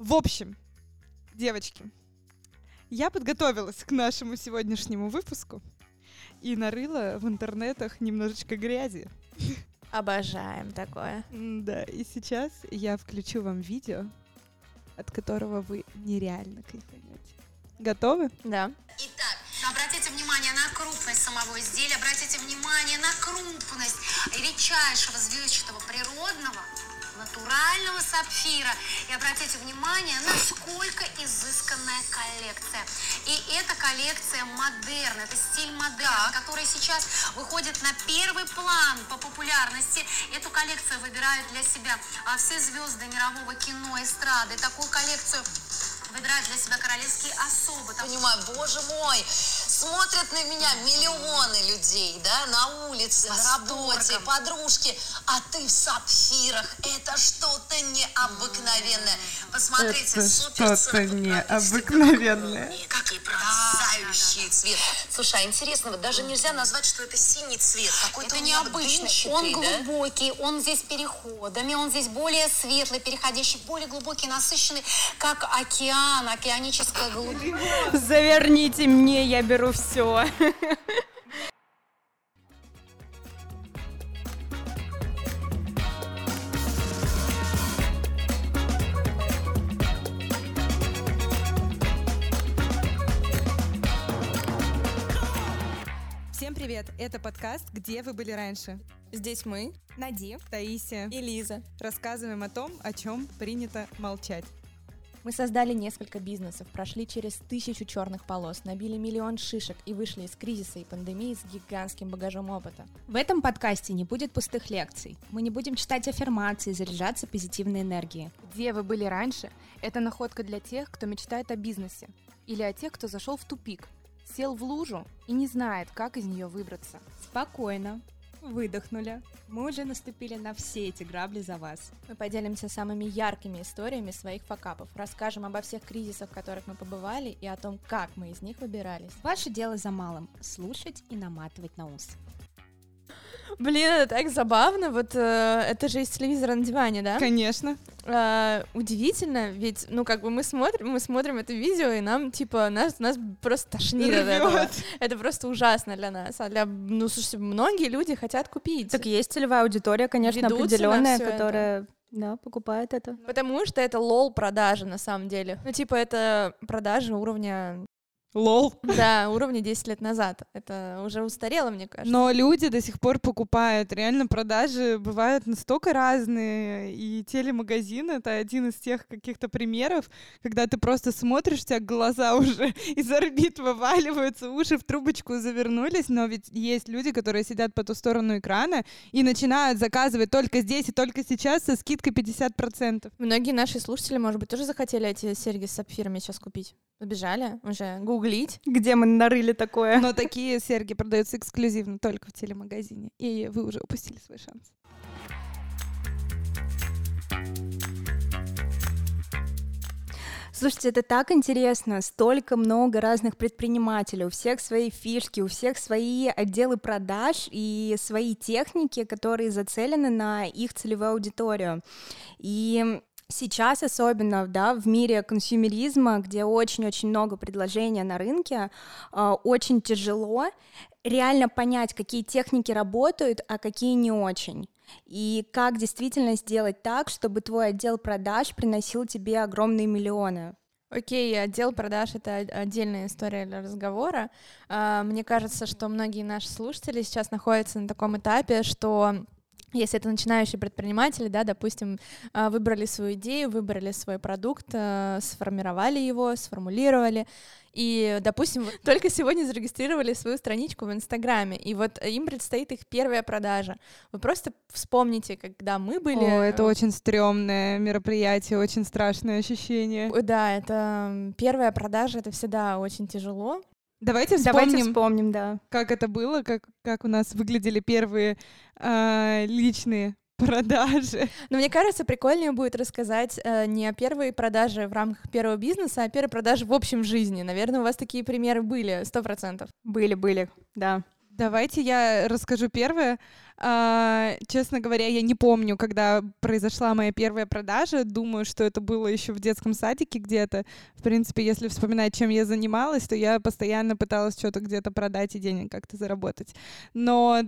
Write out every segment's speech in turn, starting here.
В общем, девочки, я подготовилась к нашему сегодняшнему выпуску и нарыла в интернетах немножечко грязи. Обожаем такое. Да, и сейчас я включу вам видео, от которого вы нереально кайфанете. Готовы? Да. Итак, обратите внимание на крупность самого изделия, обратите внимание на крупность редчайшего звездчатого природного натурального сапфира. И обратите внимание, насколько изысканная коллекция. И эта коллекция модерн, это стиль модерн, который сейчас выходит на первый план по популярности. Эту коллекцию выбирают для себя а все звезды мирового кино, эстрады. Такую коллекцию выбирают для себя королевские особы. Понимаю, боже мой, смотрят на меня миллионы людей, да, на улице, на работе, подружки, а ты в сапфирах, это что-то необыкновенное. Посмотрите, Это супер что-то необыкновенное. Какой потрясающий цвет. Слушай, а интересно, вот даже нельзя назвать, что это синий цвет, какой-то Это необычный, он да? глубокий, он здесь переходами, он здесь более светлый, переходящий, более глубокий, насыщенный, как океан, океаническая глубина. Заверните мне, я беру все. Всем привет! Это подкаст «Где вы были раньше?» Здесь мы, Нади, Таисия. и Лиза. Рассказываем о том, о чем принято молчать. Мы создали несколько бизнесов, прошли через тысячу черных полос, набили миллион шишек и вышли из кризиса и пандемии с гигантским багажом опыта. В этом подкасте не будет пустых лекций. Мы не будем читать аффирмации, заряжаться позитивной энергией. Где вы были раньше? Это находка для тех, кто мечтает о бизнесе. Или о тех, кто зашел в тупик, сел в лужу и не знает, как из нее выбраться. Спокойно. Выдохнули. Мы уже наступили на все эти грабли за вас. Мы поделимся самыми яркими историями своих факапов, расскажем обо всех кризисах, в которых мы побывали, и о том, как мы из них выбирались. Ваше дело за малым — слушать и наматывать на ус. Блин, это так забавно, вот э, это же из телевизора на диване, да? Конечно. А, удивительно, ведь, ну, как бы мы смотрим, мы смотрим это видео, и нам, типа, нас, нас просто тошнит от этого. Это просто ужасно для нас. А для, ну, слушайте, многие люди хотят купить. Так есть целевая аудитория, конечно, Ведутся на определенная, всё это. которая да, покупает это. Потому что это лол продажи на самом деле. Ну, типа, это продажи уровня, Лол. да, уровня 10 лет назад. Это уже устарело, мне кажется. Но люди до сих пор покупают. Реально продажи бывают настолько разные. И телемагазин — это один из тех каких-то примеров, когда ты просто смотришь, у тебя глаза уже из орбит вываливаются, уши в трубочку завернулись. Но ведь есть люди, которые сидят по ту сторону экрана и начинают заказывать только здесь и только сейчас со скидкой 50%. Многие наши слушатели, может быть, тоже захотели эти серьги с сапфирами сейчас купить. Побежали уже гуглить. Где мы нарыли такое? Но такие серьги продаются эксклюзивно только в телемагазине. И вы уже упустили свой шанс. Слушайте, это так интересно, столько много разных предпринимателей, у всех свои фишки, у всех свои отделы продаж и свои техники, которые нацелены на их целевую аудиторию. И Сейчас особенно, да, в мире консюмеризма, где очень-очень много предложений на рынке, э, очень тяжело реально понять, какие техники работают, а какие не очень. И как действительно сделать так, чтобы твой отдел продаж приносил тебе огромные миллионы. Окей, отдел продаж — это отдельная история для разговора. А, Мне кажется, что многие наши слушатели сейчас находятся на таком этапе, что если это начинающие предприниматели, да, допустим, а, выбрали свою идею, выбрали свой продукт, а, сформировали его, сформулировали, и, допустим, только сегодня зарегистрировали свою страничку в Инстаграме, и вот им предстоит их первая продажа. Вы просто вспомните, когда мы были... О, это э, очень стрёмное мероприятие, очень страшное ощущение. Да, это первая продажа, это всегда очень тяжело. Давайте Давайте вспомним, вспомним, да. как это было, как, как у нас выглядели первые а, личные продажи. Но мне кажется, прикольнее будет рассказать э, не о первой продаже в рамках первого бизнеса, а о первой продаже в общем жизни. Наверное, у вас такие примеры были, сто процентов. Были, были, да. Давайте я расскажу первое. А, честно говоря, я не помню, когда произошла моя первая продажа. Думаю, что это было еще в детском садике где-то. В принципе, если вспоминать, чем я занималась, то я постоянно пыталась что-то где-то продать и денег как-то заработать. Но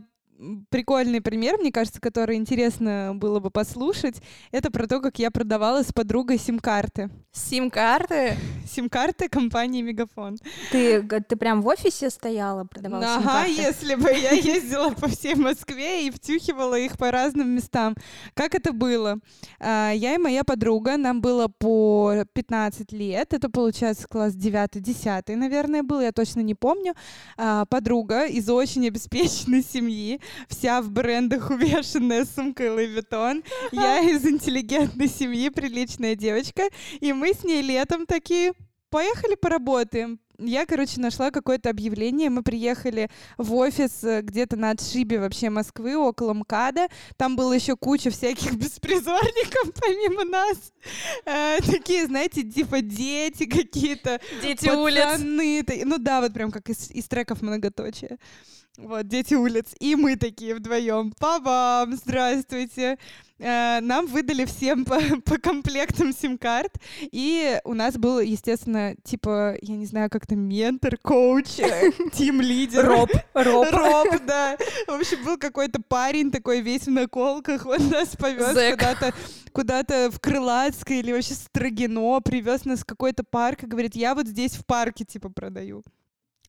прикольный пример, мне кажется, который интересно было бы послушать. Это про то, как я продавала с подругой сим-карты. Сим-карты? Сим-карты компании Мегафон. Ты, ты прям в офисе стояла, продавала Ага, если бы я ездила по всей Москве и втюхивала их по разным местам. Как это было? А, я и моя подруга, нам было по 15 лет, это получается класс 9-10, наверное, был, я точно не помню. А, подруга из очень обеспеченной семьи, вся в брендах увешанная сумкой Louis Vuitton. Я из интеллигентной семьи, приличная девочка. И мы с ней летом такие, поехали поработаем. Я, короче, нашла какое-то объявление. Мы приехали в офис э, где-то на отшибе вообще Москвы, около МКАДа. Там было еще куча всяких беспризорников помимо нас. Э, такие, знаете, типа дети какие-то. Дети улиц. Ну да, вот прям как из, из треков многоточия. Вот, дети улиц. И мы такие вдвоем. Па-бам! Здравствуйте! Э, нам выдали всем по, по комплектам сим-карт, и у нас был, естественно, типа, я не знаю, как-то ментор, коуч, э, тим-лидер. Роб. Роб. Роб, да. В общем, был какой-то парень такой весь в наколках, он нас повез куда-то куда-то в Крылатское или вообще Строгино, привез нас в какой-то парк и говорит, я вот здесь в парке, типа, продаю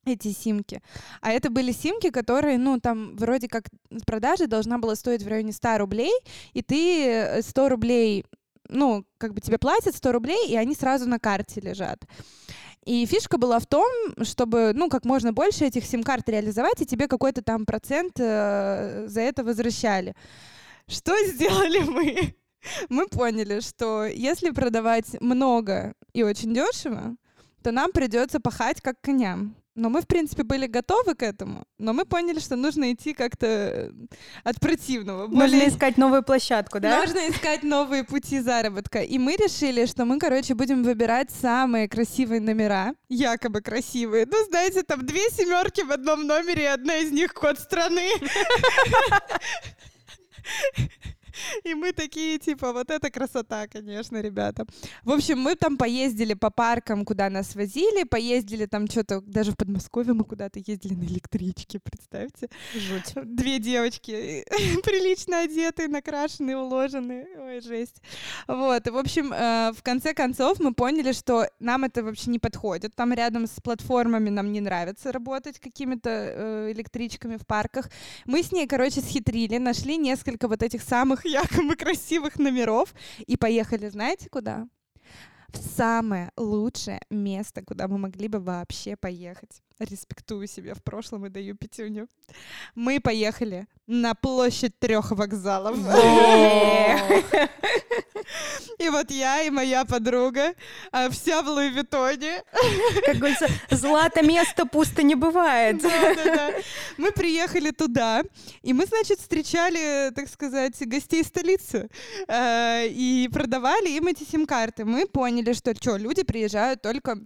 эти симки. А это были симки, которые, ну, там вроде как продажа должна была стоить в районе 100 рублей, и ты 100 рублей, ну, как бы тебе платят 100 рублей, и они сразу на карте лежат. И фишка была в том, чтобы, ну, как можно больше этих сим-карт реализовать, и тебе какой-то там процент э, за это возвращали. Что сделали мы? Мы поняли, что если продавать много и очень дешево, то нам придется пахать как коням. Но мы, в принципе, были готовы к этому, но мы поняли, что нужно идти как-то э, от противного. Более... Нужно искать новую площадку, да? Нужно искать новые пути заработка. И мы решили, что мы, короче, будем выбирать самые красивые номера, якобы красивые. Ну, знаете, там две семерки в одном номере, и одна из них код страны. И мы такие, типа, вот это красота, конечно, ребята. В общем, мы там поездили по паркам, куда нас возили, поездили там что-то, даже в Подмосковье мы куда-то ездили на электричке, представьте. Жуть. Две девочки, прилично одетые, накрашенные, уложенные. Ой, жесть. Вот, в общем, э, в конце концов мы поняли, что нам это вообще не подходит. Там рядом с платформами нам не нравится работать какими-то э, электричками в парках. Мы с ней, короче, схитрили, нашли несколько вот этих самых якобы красивых номеров и поехали, знаете, куда? В самое лучшее место, куда мы могли бы вообще поехать. Респектую себя в прошлом и даю пятюню. Мы поехали на площадь трех вокзалов. И вот я и моя подруга, а вся в Луи Виттоне. Как говорится, злато место пусто не бывает. Да, да, да. Мы приехали туда, и мы, значит, встречали, так сказать, гостей столицы э, и продавали им эти сим-карты. Мы поняли, что что, люди приезжают только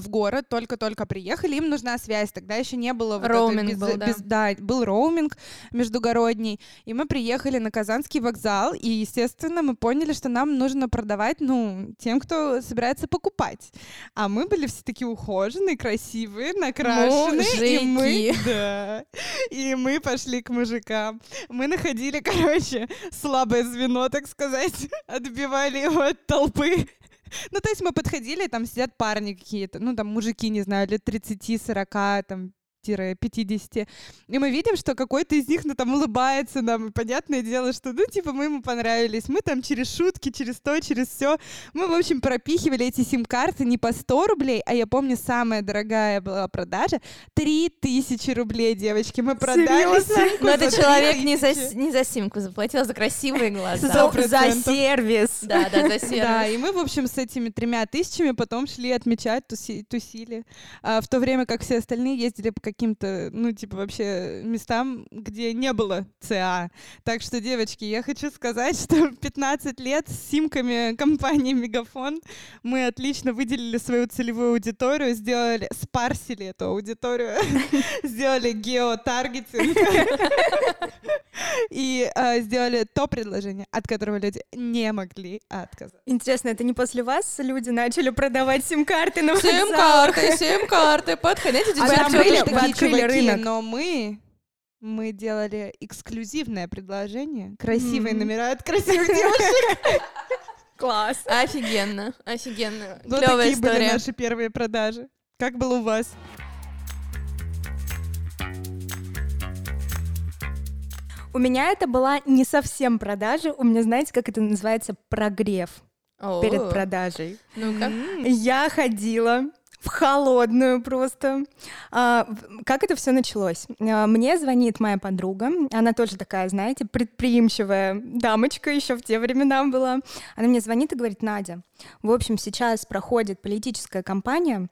в город, только-только приехали, им нужна связь. Тогда еще не было вот роуминг без, был, да. без, да, был роуминг междугородний, и мы приехали на Казанский вокзал, и, естественно, мы поняли, что нам нужно продавать, ну, тем, кто собирается покупать. А мы были все такие ухоженные, красивые, накрашенные, Мужики. и мы, да, и мы пошли к мужикам. Мы находили, короче, слабое звено, так сказать, отбивали его от толпы ну, то есть мы подходили, там сидят парни какие-то, ну, там мужики, не знаю, лет 30-40, там, 50. И мы видим, что какой-то из них, ну, там, улыбается нам, и понятное дело, что, ну, типа, мы ему понравились. Мы там через шутки, через то, через все. Мы, в общем, пропихивали эти сим-карты не по 100 рублей, а я помню, самая дорогая была продажа — 3000 рублей, девочки. Мы продали Серьезно? симку Но этот человек не 3000. за, не за симку заплатил, а за красивые глаза. За, за сервис. Да, да, за сервис. Да, и мы, в общем, с этими тремя тысячами потом шли отмечать, туси- тусили. А, в то время как все остальные ездили по каким каким-то, ну, типа, вообще местам, где не было ЦА. Так что, девочки, я хочу сказать, что 15 лет с симками компании Мегафон мы отлично выделили свою целевую аудиторию, сделали, спарсили эту аудиторию, сделали геотаргетинг и э, сделали то предложение, от которого люди не могли отказаться. Интересно, это не после вас люди начали продавать сим-карты на? Сим-карты, сим-карты, подходите, А там были вы открыли чуваки, рынок. но мы мы делали эксклюзивное предложение, красивые Мгм. номера от красивых девушек. Класс. Офигенно, офигенно. Вот Клевая такие были история. наши первые продажи. Как было у вас? У меня это была не совсем продажа, у меня, знаете, как это называется, прогрев перед продажей. Ну-ка. Я ходила в холодную просто. А, как это все началось? А, мне звонит моя подруга, она тоже такая, знаете, предприимчивая дамочка еще в те времена была. Она мне звонит и говорит, Надя, в общем, сейчас проходит политическая кампания,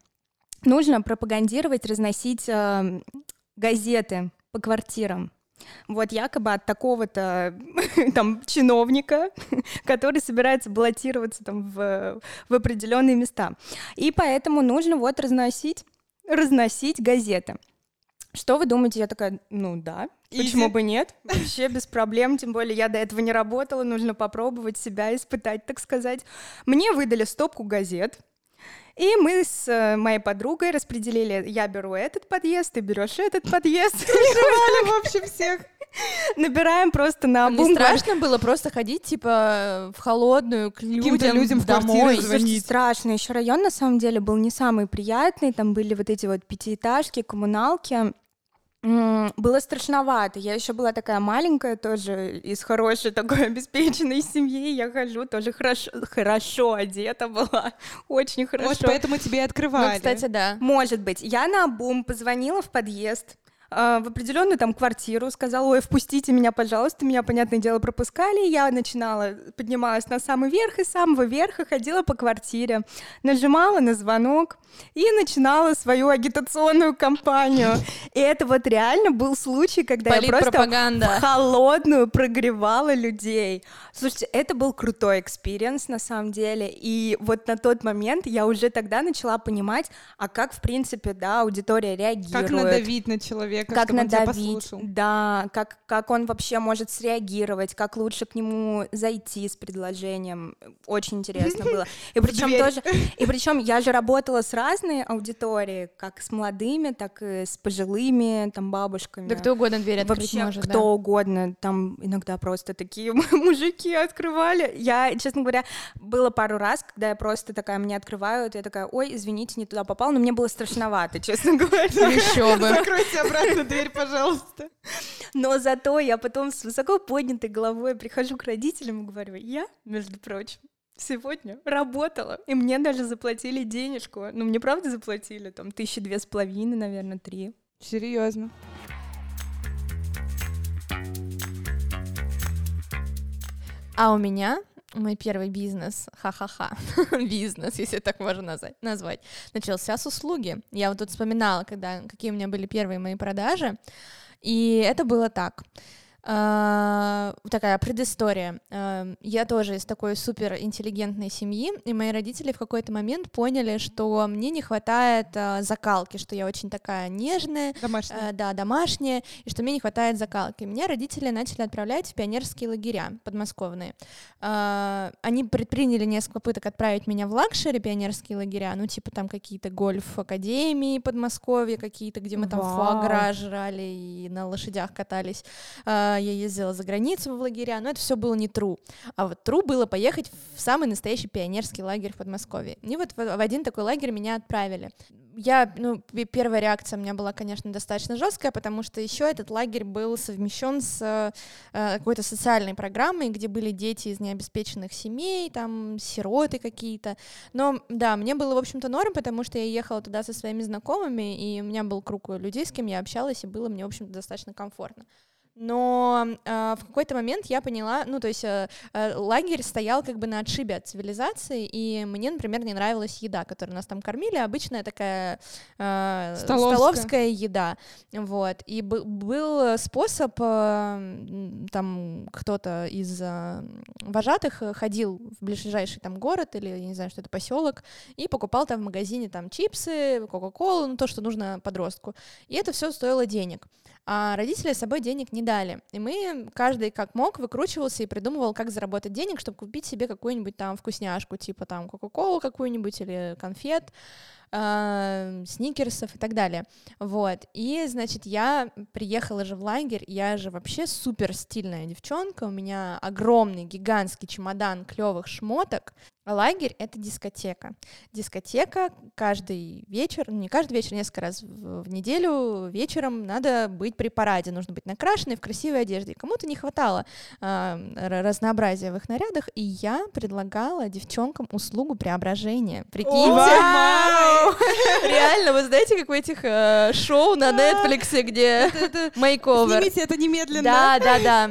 нужно пропагандировать, разносить а, газеты по квартирам. Вот якобы от такого-то там чиновника, который собирается баллотироваться там в, в определенные места. И поэтому нужно вот разносить, разносить газеты. Что вы думаете? Я такая, ну да, почему Изи. бы нет? Вообще без проблем, тем более я до этого не работала, нужно попробовать себя испытать, так сказать. Мне выдали стопку газет, и мы с э, моей подругой распределили, я беру этот подъезд, ты берешь этот подъезд. В общем, всех. Набираем просто на бум страшно было просто ходить, типа, в холодную к Каким-то людям, людям в домой? Слушайте, страшно. Еще район на самом деле был не самый приятный. Там были вот эти вот пятиэтажки, коммуналки. Было страшновато. Я еще была такая маленькая, тоже из хорошей такой обеспеченной семьи. Я хожу, тоже хорошо, хорошо одета была. Очень хорошо. Может, поэтому тебе Ну, открывали. кстати, да. Может быть. Я на бум позвонила в подъезд, а, в определенную там квартиру, сказала, ой, впустите меня, пожалуйста. Меня, понятное дело, пропускали. Я начинала, поднималась на самый верх, и с самого верха ходила по квартире, нажимала на звонок и начинала свою агитационную кампанию. И это вот реально был случай, когда я просто холодную прогревала людей. Слушайте, это был крутой experience на самом деле. И вот на тот момент я уже тогда начала понимать, а как, в принципе, да, аудитория реагирует. Как надавить на человека, Как тебя надавить, да, как, как он вообще может среагировать, как лучше к нему зайти с предложением. Очень интересно было. И причем тоже, и причем я же работала с разной аудиторией, как с молодыми, так и с пожилыми, там, бабушками. Да кто угодно дверь открыть Вообще может, кто да. угодно, там иногда просто такие мужики открывали. Я, честно говоря, было пару раз, когда я просто такая, мне открывают, я такая, ой, извините, не туда попал, но мне было страшновато, честно говоря. Еще бы. Закройте обратно дверь, пожалуйста. Но зато я потом с высоко поднятой головой прихожу к родителям и говорю, я, между прочим, сегодня работала, и мне даже заплатили денежку. Ну, мне правда заплатили, там, тысячи две с половиной, наверное, три. Серьезно. А у меня мой первый бизнес, ха-ха-ха, бизнес, если так можно назвать, назвать, начался с услуги. Я вот тут вспоминала, когда, какие у меня были первые мои продажи, и это было так. А, такая предыстория. А, Я тоже из такой супер интеллигентной семьи, и мои родители в какой-то момент поняли, что мне не хватает а, закалки, что я очень такая нежная, Домашняя. Да, домашние, и что мне не хватает закалки. Меня родители начали отправлять в пионерские лагеря подмосковные. Они предприняли несколько попыток отправить меня в luxury пионерские лагеря, ну, типа там какие-то гольф-академии Подмосковья какие-то, где мы там Вау. фуагра жрали и на лошадях катались. Я ездила за границу в лагеря, но это все было не true. А вот true было поехать в самый настоящий пионерский лагерь в Подмосковье. И вот в один такой лагерь меня отправили я, ну, первая реакция у меня была, конечно, достаточно жесткая, потому что еще этот лагерь был совмещен с э, какой-то социальной программой, где были дети из необеспеченных семей, там сироты какие-то. Но да, мне было, в общем-то, норм, потому что я ехала туда со своими знакомыми, и у меня был круг людей, с кем я общалась, и было мне, в общем-то, достаточно комфортно. Но э, в какой-то момент я поняла, ну, то есть э, э, лагерь стоял как бы на отшибе от цивилизации, и мне, например, не нравилась еда, которую нас там кормили, обычная такая э, Столовская. столовская еда, вот, и б- был способ, э, там кто-то из э, вожатых ходил в ближайший там город или, я не знаю, что это поселок, и покупал там в магазине там чипсы, кока-колу, ну, то, что нужно подростку, и это все стоило денег а родители с собой денег не дали. И мы, каждый как мог, выкручивался и придумывал, как заработать денег, чтобы купить себе какую-нибудь там вкусняшку, типа там Кока-Колу какую-нибудь или конфет, э, сникерсов и так далее. Вот. И, значит, я приехала же в лагерь, я же вообще супер стильная девчонка, у меня огромный, гигантский чемодан клевых шмоток, а лагерь — это дискотека. Дискотека каждый вечер, ну не каждый вечер, несколько раз в, неделю вечером надо быть при параде, нужно быть накрашенной в красивой одежде. Кому-то не хватало а, р- разнообразия в их нарядах, и я предлагала девчонкам услугу преображения. Прикиньте? Реально, вы знаете, как в этих э, шоу на Netflix, где мейковер. Снимите это немедленно. Да, да, да.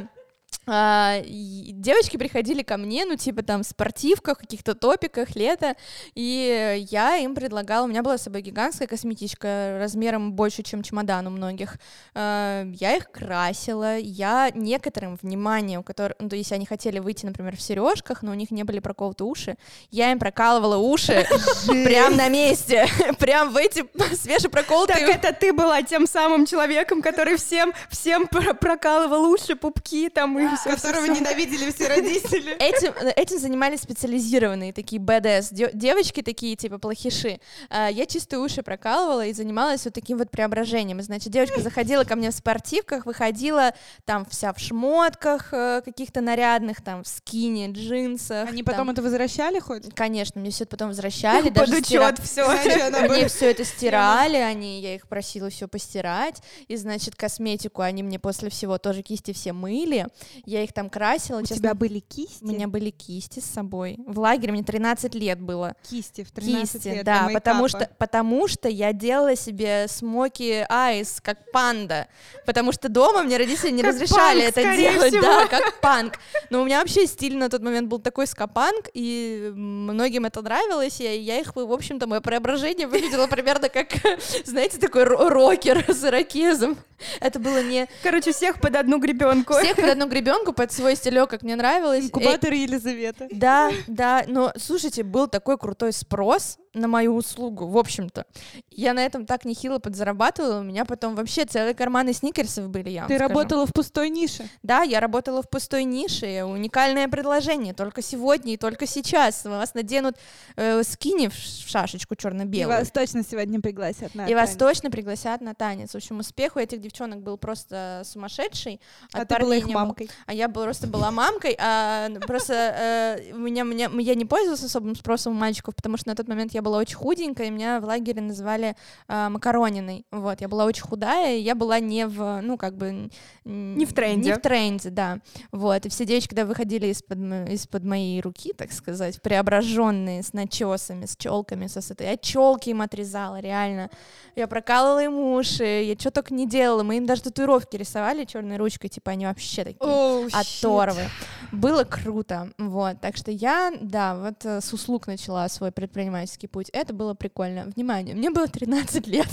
А, девочки приходили ко мне, ну, типа там в спортивках, каких-то топиках, лето, и я им предлагала, у меня была с собой гигантская косметичка размером больше, чем чемодан у многих. А, я их красила, я некоторым вниманием, которые, ну, то есть они хотели выйти, например, в сережках, но у них не были проколоты уши, я им прокалывала уши прям на месте, прям в эти Так свежепроколотые это ты была тем самым человеком, который всем, всем про- прокалывал уши, пупки там и все. Которого ненавидели все родители. Этим, этим занимались специализированные такие БДС, де- девочки такие, типа, плохиши. А, Я чистые уши прокалывала и занималась вот таким вот преображением. Значит, девочка заходила ко мне в спортивках, выходила там вся в шмотках э, каких-то нарядных, там в скине, джинсах. Они там. потом это возвращали хоть? Конечно, мне все это потом возвращали, Под даже стира- учет все. Они все это стирали, они, я их просила все постирать, и, значит, косметику они мне после всего тоже кисти все мыли, я их там красила, У честно, тебя были кисти? у меня были кисти с собой. В лагере мне 13 лет было. кисти в 13 Кисти, лет да, потому что, потому что я делала себе смоки айс, как панда. Потому что дома мне родители не Как разрешали панк, это делать, всего. да, как панк. Но у меня вообще стиль на тот момент был такой скапанк, и многим это нравилось, и я их, в общем-то, мое преображение выглядело примерно как, знаете, такой ро- рокер с ирокезом. Это было не Короче, всех под одну гребенку. всех под одну гребенку, под свой стилек, как мне нравилось. Э, Инкубатор Елизавета. да, да, но слушайте, был такой крутой спрос на мою услугу, в общем-то. Я на этом так нехило подзарабатывала, у меня потом вообще целые карманы сникерсов были, я Ты скажу. работала в пустой нише. Да, я работала в пустой нише, уникальное предложение, только сегодня и только сейчас. Вас наденут э, скини в шашечку И черно-белую. вас точно сегодня пригласят на И вас танец. точно пригласят на танец. В общем, успех у этих девчонок был просто сумасшедший. А ты была их мамкой. А я просто была мамкой, а просто э, у меня, меня, я не пользовалась особым спросом у мальчиков, потому что на тот момент я была очень худенькая, и меня в лагере называли э, макарониной. Вот, я была очень худая, и я была не в, ну, как бы... Не в тренде. Не в тренде, да. Вот, и все девочки, когда выходили из-под, из-под моей руки, так сказать, преображенные, с начесами, с челками, со этой, я челки им отрезала, реально. Я прокалывала им уши, я что только не делала. Мы им даже татуировки рисовали черной ручкой, типа они вообще такие Оу, оторвы. Было круто, вот. Так что я, да, вот э, с услуг начала свой предпринимательский путь. Это было прикольно. Внимание, мне было 13 лет.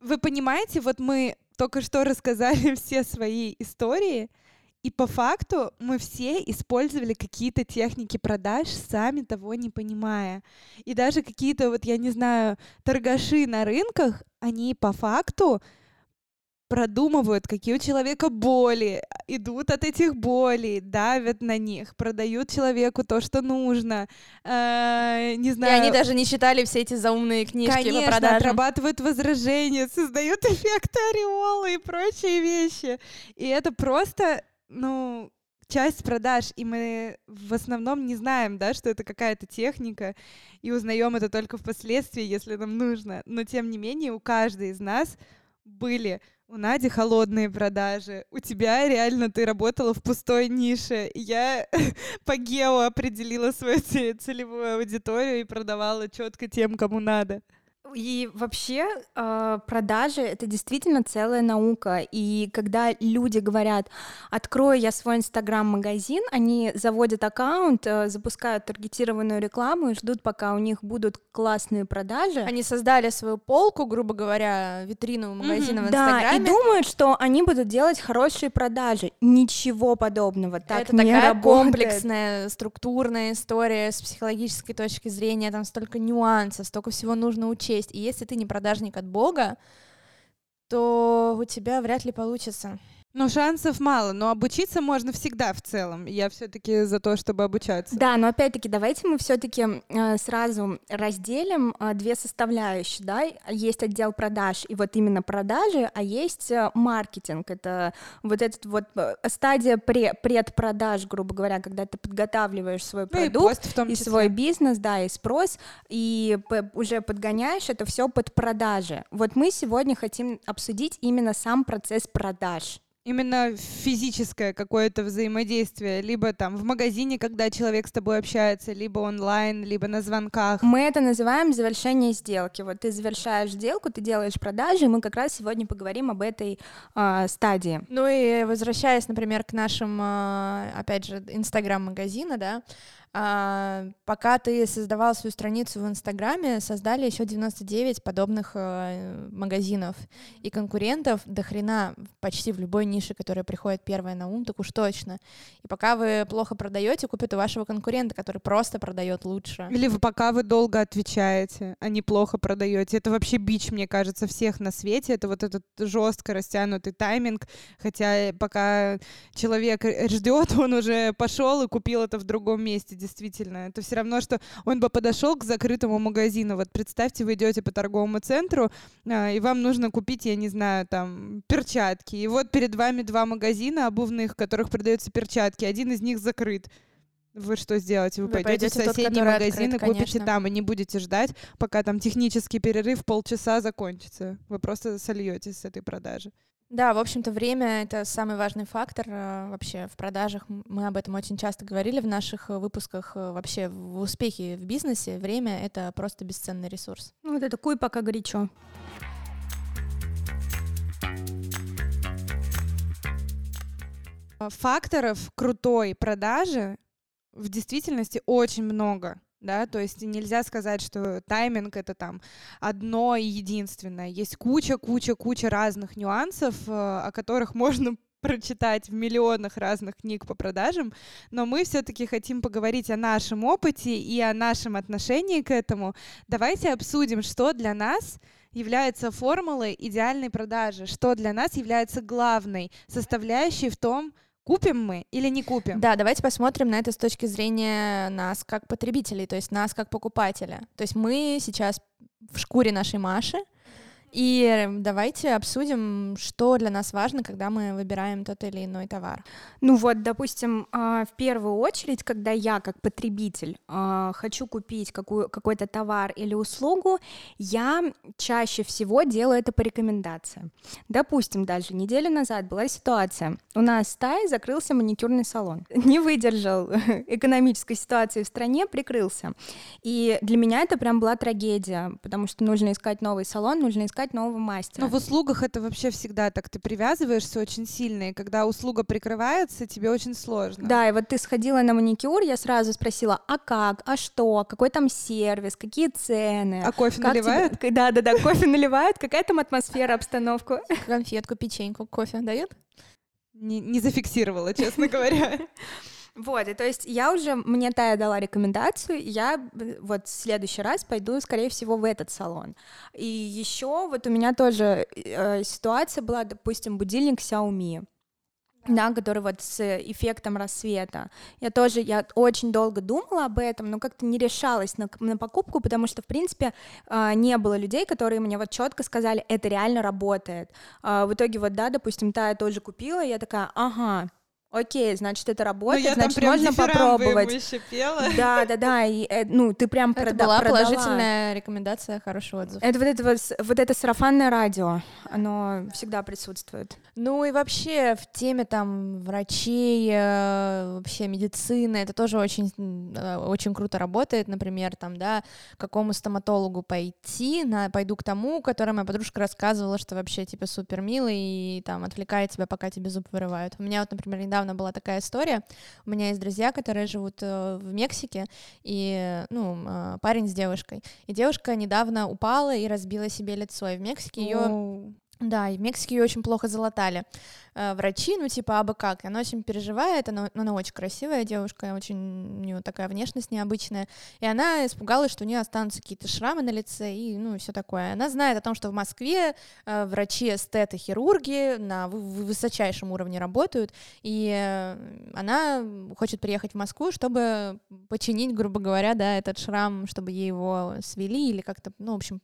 Вы понимаете, вот мы только что рассказали все свои истории, и по факту мы все использовали какие-то техники продаж, сами того не понимая. И даже какие-то, вот я не знаю, торгаши на рынках, они по факту продумывают, какие у человека боли, идут от этих болей, давят на них, продают человеку то, что нужно. э, не И знаю. они даже не читали все эти заумные книжки по Конечно, продажам. отрабатывают возражения, создают эффект ореола и прочие вещи. И это просто, ну, часть продаж, и мы в основном не знаем, да, что это какая-то техника, и узнаем это только впоследствии, если нам нужно. Но тем не менее, у каждой из нас были у Нади холодные продажи, у тебя реально ты работала в пустой нише. Я по гео определила свою це- целевую аудиторию и продавала четко тем, кому надо. И вообще э, продажи это действительно целая наука. И когда люди говорят, открою я свой инстаграм-магазин, они заводят аккаунт, э, запускают таргетированную рекламу и ждут, пока у них будут классные продажи. Они создали свою полку, грубо говоря, витрину магазина mm-hmm. в Инстаграме. Да, и думают, что они будут делать хорошие продажи. Ничего подобного. Так это не такая работает. комплексная, структурная история с психологической точки зрения. Там столько нюансов, столько всего нужно учесть есть. И если ты не продажник от Бога, то у тебя вряд ли получится. Ну, шансов мало, но обучиться можно всегда в целом. Я все-таки за то, чтобы обучаться. Да, но опять-таки давайте мы все-таки э, сразу разделим э, две составляющие, да. Есть отдел продаж и вот именно продажи, а есть э, маркетинг. Это вот этот вот э, стадия пре предпродаж, грубо говоря, когда ты подготавливаешь свой продукт ну, и, в том и свой бизнес, да, и спрос, и уже подгоняешь это все под продажи. Вот мы сегодня хотим обсудить именно сам процесс продаж именно физическое какое-то взаимодействие, либо там в магазине, когда человек с тобой общается, либо онлайн, либо на звонках. Мы это называем завершение сделки. Вот ты завершаешь сделку, ты делаешь продажи, и мы как раз сегодня поговорим об этой э, стадии. Ну и возвращаясь, например, к нашим, э, опять же, инстаграм-магазина, да, а, пока ты создавал свою страницу в Инстаграме, создали еще 99 подобных э, магазинов и конкурентов до хрена почти в любой нише, которая приходит первая на ум, так уж точно. И пока вы плохо продаете, купят у вашего конкурента, который просто продает лучше. Или вы, пока вы долго отвечаете, а не плохо продаете. Это вообще бич, мне кажется, всех на свете. Это вот этот жестко растянутый тайминг. Хотя пока человек ждет, он уже пошел и купил это в другом месте действительно. Это все равно, что он бы подошел к закрытому магазину. Вот представьте, вы идете по торговому центру, а, и вам нужно купить, я не знаю, там, перчатки. И вот перед вами два магазина обувных, в которых продаются перчатки. Один из них закрыт. Вы что сделаете? Вы, вы пойдете в соседний тот, магазин открыт, и купите конечно. там, и не будете ждать, пока там технический перерыв полчаса закончится. Вы просто сольетесь с этой продажи. Да, в общем-то, время — это самый важный фактор э, вообще в продажах. Мы об этом очень часто говорили в наших э, выпусках. Э, вообще в успехе в бизнесе время — это просто бесценный ресурс. Ну, вот это куй пока горячо. Факторов крутой продажи в действительности очень много да, то есть нельзя сказать, что тайминг это там одно и единственное. Есть куча, куча, куча разных нюансов, э, о которых можно прочитать в миллионах разных книг по продажам, но мы все-таки хотим поговорить о нашем опыте и о нашем отношении к этому. Давайте обсудим, что для нас является формулой идеальной продажи, что для нас является главной составляющей в том, Купим мы или не купим? Да, давайте посмотрим на это с точки зрения нас как потребителей, то есть нас как покупателя. То есть мы сейчас в шкуре нашей Маши, и давайте обсудим, что для нас важно, когда мы выбираем тот или иной товар. Ну вот, допустим, а, в первую очередь, когда я как потребитель а, хочу купить какую, какой-то товар или услугу, я чаще всего делаю это по рекомендациям. Допустим, даже неделю назад была ситуация. У нас в стае закрылся маникюрный салон. Не выдержал экономической ситуации в стране, прикрылся. И для меня это прям была трагедия, потому что нужно искать новый салон, нужно искать искать нового мастера. Но в услугах это вообще всегда так. Ты привязываешься очень сильно, и когда услуга прикрывается, тебе очень сложно. Да, и вот ты сходила на маникюр, я сразу спросила, а как, а что, какой там сервис, какие цены. А кофе как наливают? Тебе... Да, да, да, кофе наливают, какая там атмосфера, обстановка. Конфетку, печеньку, кофе дают? Не, не зафиксировала, честно говоря. Вот, и то есть я уже, мне Тая дала рекомендацию, я вот в следующий раз пойду, скорее всего, в этот салон. И еще вот у меня тоже э, ситуация была, допустим, будильник Xiaomi да, который вот с эффектом рассвета. Я тоже, я очень долго думала об этом, но как-то не решалась на, на покупку, потому что, в принципе, э, не было людей, которые мне вот четко сказали, это реально работает. Э, в итоге вот, да, допустим, та я тоже купила, я такая, ага, окей, значит, это Ну, работает, там значит, прям можно попробовать. еще пела. Да, да, да, и, э, ну, ты прям Это прода- была продала. положительная рекомендация, хороший отзыв. Это вот это, вот, это сарафанное радио, оно всегда присутствует. Ну и вообще в теме там врачей, э, вообще медицины, это тоже очень, э, очень круто работает. Например, там, да, к какому стоматологу пойти, на, пойду к тому, который моя подружка рассказывала, что вообще типа супер милый и там отвлекает тебя, пока тебе зуб вырывают. У меня вот, например, недавно была такая история. У меня есть друзья, которые живут э, в Мексике, и, ну, э, парень с девушкой. И девушка недавно упала и разбила себе лицо. И в Мексике ее да, и в Мексике ее очень плохо залатали. Э, Врачи, ну, типа, абы как. И она очень переживает, она, она очень красивая девушка, очень у нее такая внешность необычная. И она испугалась, что у нее останутся какие-то шрамы на лице и, ну, все такое. Она знает о том, что в Москве э, врачи, эстеты, хирурги на вы- вы- высочайшем уровне работают, и э, она хочет приехать в Москву, чтобы починить, грубо говоря, да, этот шрам, чтобы ей его свели или как-то, ну, в общем,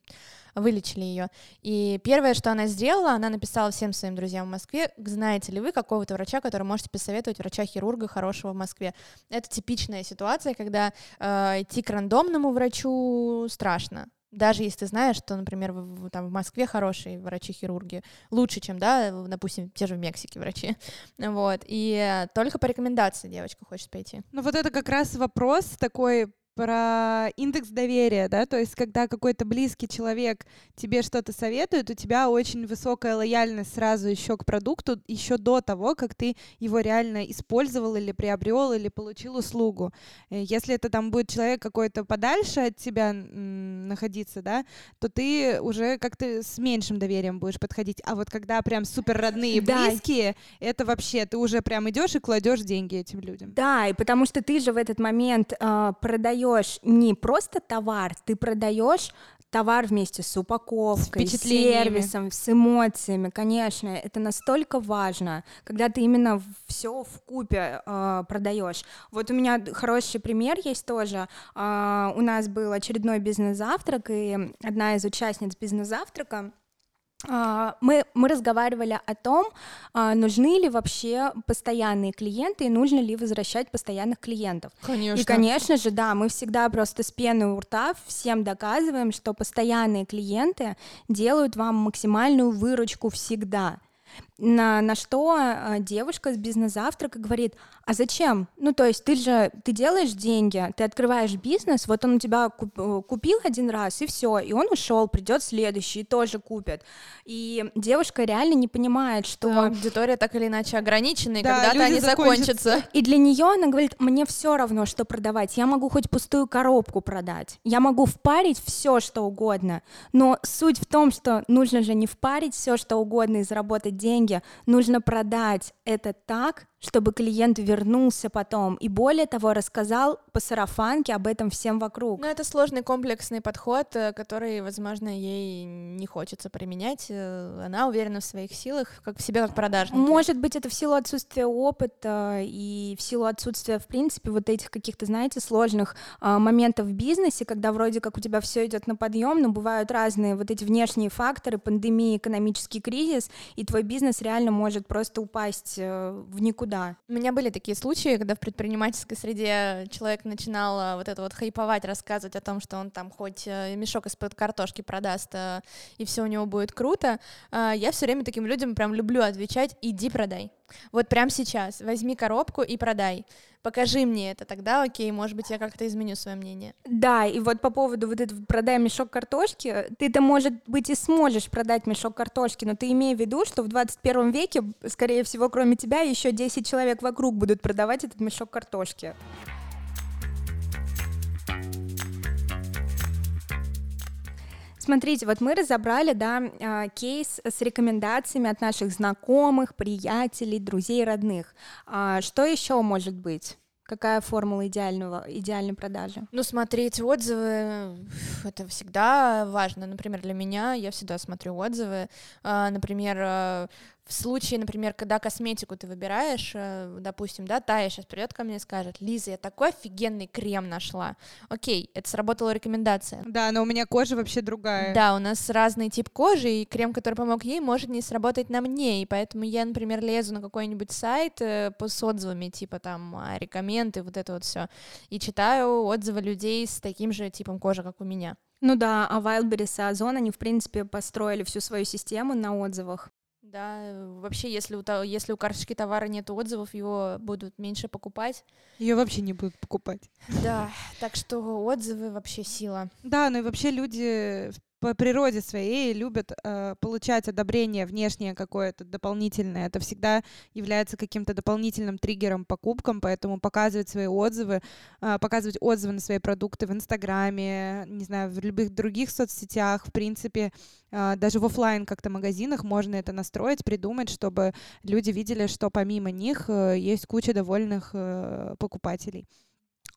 вылечили ее. И первое, что она сделала, она написала всем своим друзьям в Москве, знаете ли вы какого-то врача, который можете посоветовать, врача-хирурга хорошего в Москве. Это типичная ситуация, когда э, идти к рандомному врачу страшно. Даже если ты знаешь, что, например, в, там в Москве хорошие врачи-хирурги, лучше, чем, да, допустим, те же в Мексике врачи. Вот. И э, только по рекомендации девочка хочет пойти. Ну вот это как раз вопрос такой про индекс доверия, да, то есть когда какой-то близкий человек тебе что-то советует, у тебя очень высокая лояльность сразу еще к продукту, еще до того, как ты его реально использовал или приобрел или получил услугу. Э, Если это там будет человек какой-то подальше от тебя м, находиться, да, то ты уже как-то с меньшим доверием будешь подходить. А вот когда прям супер родные и Да. близкие, это вообще ты уже прям идешь и кладешь деньги этим людям. Да, и потому что ты же в этот момент э, продаешь не просто товар, ты продаешь товар вместе с упаковкой, с впечатлениями. сервисом, с эмоциями, конечно, это настолько важно, когда ты именно все в купе продаешь. Вот у меня хороший пример есть тоже. А, у нас был очередной бизнес-завтрак, и одна из участниц бизнес-завтрака а, мы, мы разговаривали о том, а, нужны ли вообще постоянные клиенты и нужно ли возвращать постоянных клиентов. Конечно. И, конечно же, да, мы всегда просто с пеной у рта всем доказываем, что постоянные клиенты делают вам максимальную выручку всегда. На, на что а, девушка с бизнес-завтрака говорит, а зачем? Ну, то есть ты же, ты делаешь деньги, ты открываешь бизнес, вот он у тебя куп- э, купил один раз, и все, и он ушел, придет следующий, и тоже купит. И девушка реально не понимает, что... что аудитория так или иначе ограничена, и Да, когда-то они закончатся. закончатся. И для нее она говорит, мне все равно, что продавать. Я могу хоть пустую коробку продать. Я могу впарить все, что угодно. Но суть в том, что нужно же не впарить все, что угодно и заработать деньги. Нужно продать это так, чтобы клиент вернулся потом. И более того, рассказал по сарафанке об этом всем вокруг. Ну, это сложный комплексный подход, э, который, возможно, ей не хочется применять. Э, Она уверена в своих силах, как в себе, как продажник. Может быть, это в силу отсутствия опыта и в силу отсутствия, в принципе, вот этих каких-то, знаете, сложных а, моментов в бизнесе, когда вроде как у тебя все идет на подъем, но бывают разные вот эти внешние факторы, пандемия, экономический кризис, и твой бизнес реально может просто упасть э, в никуда. У меня были такие случаи, когда в предпринимательской среде человек начинал а, вот это вот хайповать, рассказывать о том, что он там хоть э, мешок из-под картошки продаст, э, и все у него будет круто. А, Я все время таким людям прям люблю отвечать, иди продай. Вот прямо сейчас возьми коробку и продай. Покажи мне это, тогда окей, может быть, я как-то изменю свое мнение. Да, и вот по поводу вот этого продай мешок картошки, ты-то, может быть, и сможешь продать мешок картошки, но ты имей в виду, что в 21 веке, скорее всего, кроме тебя, еще 10 человек вокруг будут продавать этот мешок картошки. Смотрите, вот мы разобрали, да, а, кейс с рекомендациями от наших знакомых, приятелей, друзей, родных. А Что еще может быть? Какая формула идеального, идеальной продажи? Ну, смотреть отзывы, это всегда важно. Например, для меня я всегда смотрю отзывы. А, Например, в случае, например, когда косметику ты выбираешь, э, допустим, да, Тая сейчас придет ко мне и скажет, Лиза, я такой офигенный крем нашла. Окей, это сработала рекомендация. Да, но у меня кожа вообще другая. Да, у нас разный тип кожи, и крем, который помог ей, может не сработать на мне, и поэтому я, например, лезу на какой-нибудь сайт э, с отзывами, типа там а, рекоменды, вот это вот все, и читаю отзывы людей с таким же типом кожи, как у меня. Ну да, а Wildberries и Озон, они, в принципе, построили всю свою систему на отзывах. Да, вообще, если у, если у карточки товара нет отзывов, его будут меньше покупать. Ее вообще не будут покупать. Да, так что отзывы вообще сила. Да, ну и вообще люди по природе своей любят э, получать одобрение внешнее какое-то дополнительное. Это всегда является каким-то дополнительным триггером покупкам, поэтому показывать свои отзывы, э, показывать отзывы на свои продукты в Инстаграме, не знаю, в любых других соцсетях, в принципе, э, даже в офлайн как-то магазинах можно это настроить, придумать, чтобы люди видели, что помимо них э, есть куча довольных э, покупателей.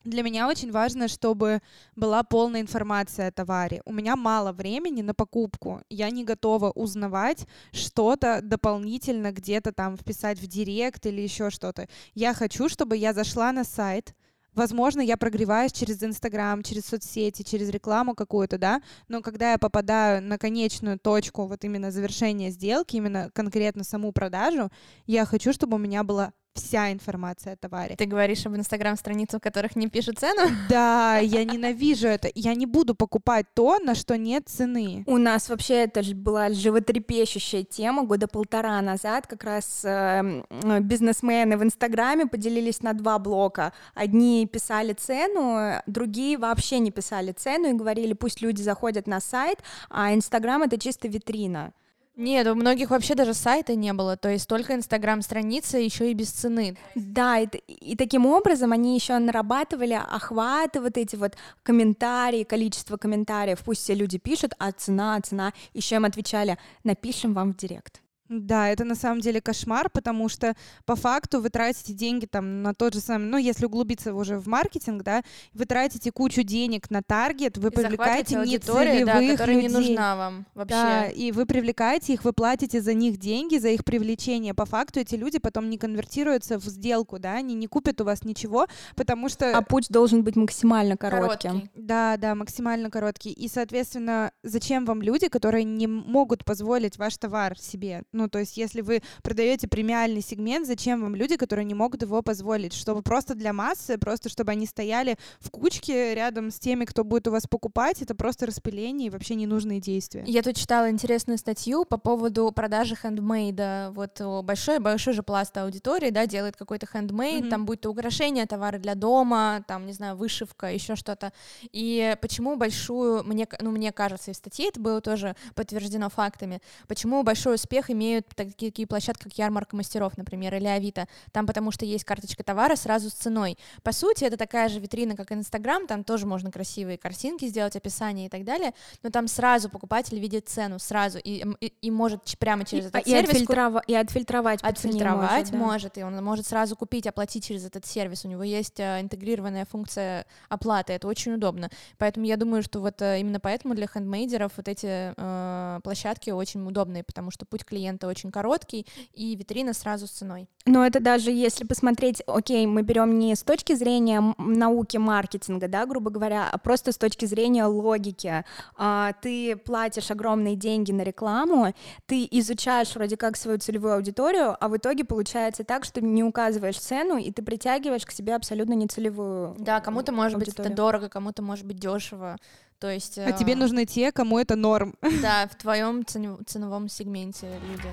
Для меня очень важно, чтобы была полная информация о товаре. У меня мало времени на покупку. Я не готова узнавать что-то дополнительно где-то там вписать в директ или еще что-то. Я хочу, чтобы я зашла на сайт, Возможно, я прогреваюсь через Инстаграм, через соцсети, через рекламу какую-то, да, но когда я попадаю на конечную точку, вот именно завершения сделки, именно конкретно саму продажу, я хочу, чтобы у меня была вся информация о товаре. Ты говоришь об инстаграм-страницах, в которых не пишут цену? Да, я ненавижу это. Я не буду покупать то, на что нет цены. У нас вообще это же была животрепещущая тема года полтора назад. Как раз э, бизнесмены в Инстаграме поделились на два блока. Одни писали цену, другие вообще не писали цену и говорили, пусть люди заходят на сайт, а Инстаграм — это чисто витрина. Нет, у многих вообще даже сайта не было, то есть только инстаграм-страница еще и без цены. Да, и, и таким образом они еще нарабатывали охваты, вот эти вот комментарии, количество комментариев, пусть все люди пишут, а цена, цена, еще им отвечали, напишем вам в директ. Да, это на самом деле кошмар, потому что по факту вы тратите деньги там на тот же самый, ну, если углубиться уже в маркетинг, да, вы тратите кучу денег на таргет, вы и привлекаете нецелевых да, которая людей. не нужна вам вообще. Да, и вы привлекаете их, вы платите за них деньги, за их привлечение. По факту эти люди потом не конвертируются в сделку, да, они не купят у вас ничего, потому что... А путь должен быть максимально коротким. Короткий. Да, да, максимально короткий. И, соответственно, зачем вам люди, которые не могут позволить ваш товар себе? Ну, то есть, если вы продаете премиальный сегмент, зачем вам люди, которые не могут его позволить? Чтобы просто для массы, просто чтобы они стояли в кучке рядом с теми, кто будет у вас покупать, это просто распыление и вообще ненужные действия. Я тут читала интересную статью по поводу продажи хендмейда. Вот большой, большой же пласт аудитории, да, делает какой-то хендмейд, mm-hmm. там будет украшения, товары для дома, там, не знаю, вышивка, еще что-то. И почему большую, мне, ну, мне кажется, и в статье это было тоже подтверждено фактами, почему большой успех имеют имеют такие, такие площадки, как ярмарка мастеров, например, или Авито. Там потому что есть карточка товара сразу с ценой. По сути, это такая же витрина, как Инстаграм, там тоже можно красивые картинки сделать, описание и так далее, но там сразу покупатель видит цену, сразу, и, и, и может прямо через и, этот и сервис... Отфильтрова... И отфильтровать Отфильтровать может, да. может, и он может сразу купить, оплатить через этот сервис. У него есть а, интегрированная функция оплаты, это очень удобно. Поэтому я думаю, что вот а, именно поэтому для хендмейдеров вот эти э, площадки очень удобные, потому что путь клиента это очень короткий, и витрина сразу с ценой. Но это даже если посмотреть, окей, мы берем не с точки зрения науки маркетинга, да, грубо говоря, а просто с точки зрения логики. А, ты платишь огромные деньги на рекламу, ты изучаешь вроде как свою целевую аудиторию, а в итоге получается так, что не указываешь цену, и ты притягиваешь к себе абсолютно нецелевую Да, кому-то может аудиторию. быть это дорого, кому-то может быть дешево. То есть, а тебе нужны те, кому это норм. Да, в твоем ценовом сегменте люди.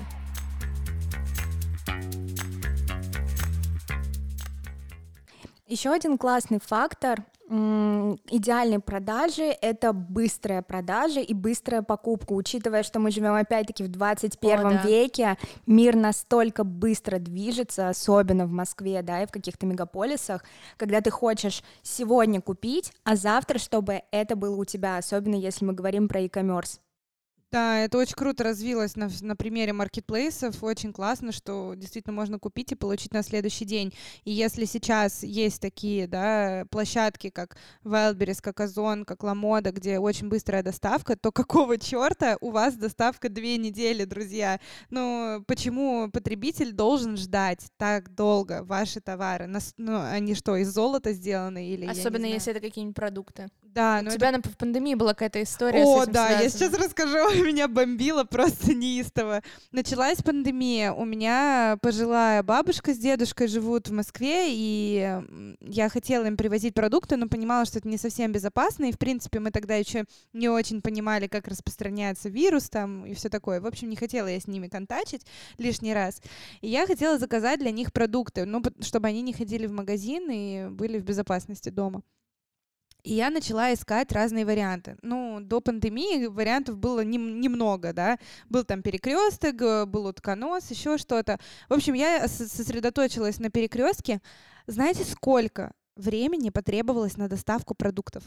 Еще один классный фактор идеальной продажи — это быстрая продажа и быстрая покупка. Учитывая, что мы живем опять-таки в 21 О, да. веке, мир настолько быстро движется, особенно в Москве, да, и в каких-то мегаполисах, когда ты хочешь сегодня купить, а завтра, чтобы это было у тебя, особенно если мы говорим про e-commerce. Да, это очень круто развилось на, на примере маркетплейсов. Очень классно, что действительно можно купить и получить на следующий день. И если сейчас есть такие да, площадки, как Wildberries, как Озон, как Ламода, где очень быстрая доставка, то какого черта у вас доставка две недели, друзья? Ну, почему потребитель должен ждать так долго ваши товары? Нас, ну, они что, из золота сделаны или Особенно если это какие-нибудь продукты. Да, У но тебя это... на, в пандемии была какая-то история О, с этим да, я связана. сейчас расскажу. Меня бомбило просто неистово. Началась пандемия. У меня пожилая бабушка с дедушкой живут в Москве, и я хотела им привозить продукты, но понимала, что это не совсем безопасно. И, в принципе, мы тогда еще не очень понимали, как распространяется вирус там и все такое. В общем, не хотела я с ними контачить лишний раз. И я хотела заказать для них продукты, ну, чтобы они не ходили в магазин и были в безопасности дома. И я начала искать разные варианты. Ну, до пандемии вариантов было нем- немного, да. Был там перекресток, э, был утконос, еще что-то. В общем, я сосредоточилась на перекрестке. Знаете, сколько времени потребовалось на доставку продуктов?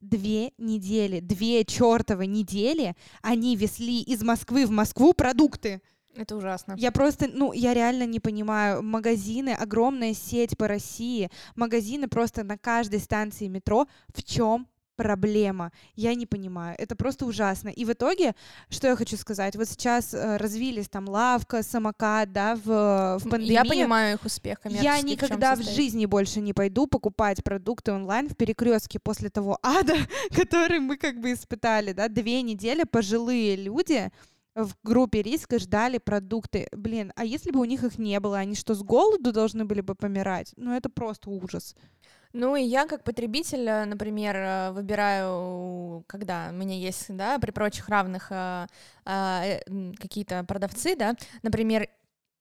Две недели, две чертовы недели они везли из Москвы в Москву продукты. Это ужасно. Я просто, ну, я реально не понимаю. Магазины, огромная сеть по России, магазины просто на каждой станции метро. В чем проблема? Я не понимаю. Это просто ужасно. И в итоге, что я хочу сказать, вот сейчас э, развились там лавка, самокат, да, в, в пандемии. Я понимаю их успех Я в никогда в состоит. жизни больше не пойду покупать продукты онлайн в перекрестке после того ада, который мы как бы испытали, да, две недели пожилые люди в группе риска ждали продукты. Блин, а если бы у них их не было, они что, с голоду должны были бы помирать? Ну, это просто ужас. Ну и я как потребитель, э, например, э, выбираю, когда у меня есть, да, при прочих равных э, какие-то продавцы, да, например,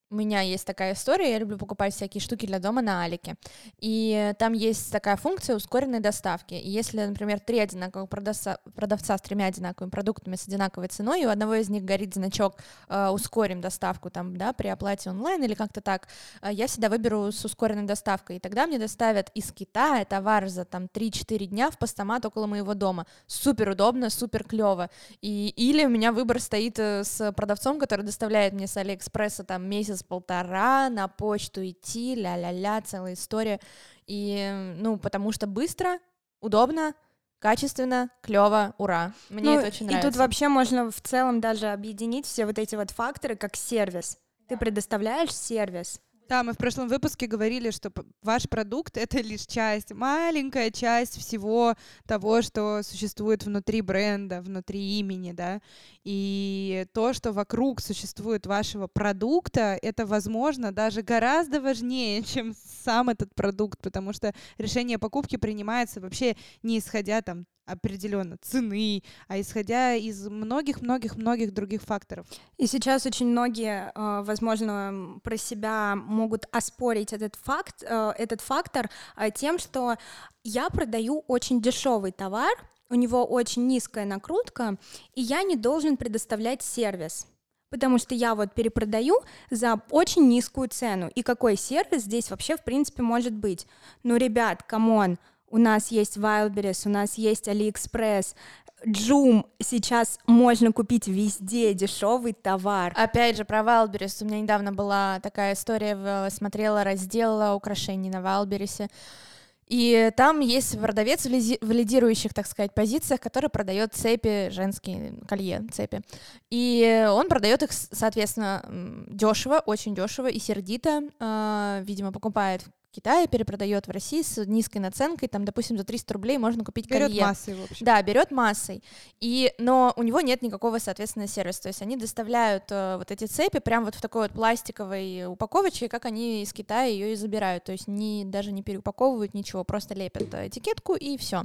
у меня есть такая история, я люблю покупать всякие штуки для дома на Алике, и там есть такая функция ускоренной доставки, и если, например, три одинаковых продавца, продавца с тремя одинаковыми продуктами с одинаковой ценой, и у одного из них горит значок э, «ускорим доставку» там, да, при оплате онлайн или как-то так, э, я всегда выберу с ускоренной доставкой, и тогда мне доставят из Китая товар за там 3-4 дня в постамат около моего дома. Супер удобно, супер клево. И, или у меня выбор стоит э, с продавцом, который доставляет мне с Алиэкспресса там месяц-полтора, на почту идти, ля-ля-ля, целая история. И, ну, потому что быстро, удобно, качественно, клево, ура. Мне Ну, это очень и нравится. тут вообще можно в целом даже объединить все вот эти вот факторы как сервис. Ты предоставляешь сервис. Да, мы в прошлом выпуске говорили, что ваш продукт — это лишь часть, маленькая часть всего того, что существует внутри бренда, внутри имени, да. И то, что вокруг существует вашего продукта, это, возможно, даже гораздо важнее, чем сам этот продукт, потому что решение о покупке принимается вообще не исходя там определенно цены, а исходя из многих-многих-многих других факторов. И сейчас очень многие, э, возможно, про себя могут оспорить этот факт, э, этот фактор э, тем, что я продаю очень дешевый товар, у него очень низкая накрутка, и я не должен предоставлять сервис. Потому что я вот перепродаю за очень низкую цену. И какой сервис здесь вообще в принципе может быть? Ну, ребят, come on, у нас есть Wildberries, у нас есть AliExpress, Joom сейчас можно купить везде дешевый товар. Опять же, про Wildberries. У меня недавно была такая история, смотрела раздел украшений на Wildberries. И там есть продавец в лидирующих, так сказать, позициях, который продает цепи, женские колье, цепи. И он продает их, соответственно, дешево, очень дешево и сердито. А, Видимо, покупает Китае, перепродает в России с низкой наценкой. Там, допустим, за 300 рублей можно купить Берет колье. массой, в общем. Да, берет массой. И, но у него нет никакого, соответственно, сервиса. То есть они доставляют э, вот эти цепи прям вот в такой вот пластиковой упаковочке, как они из Китая ее и забирают. То есть не, даже не переупаковывают ничего, просто лепят этикетку и все.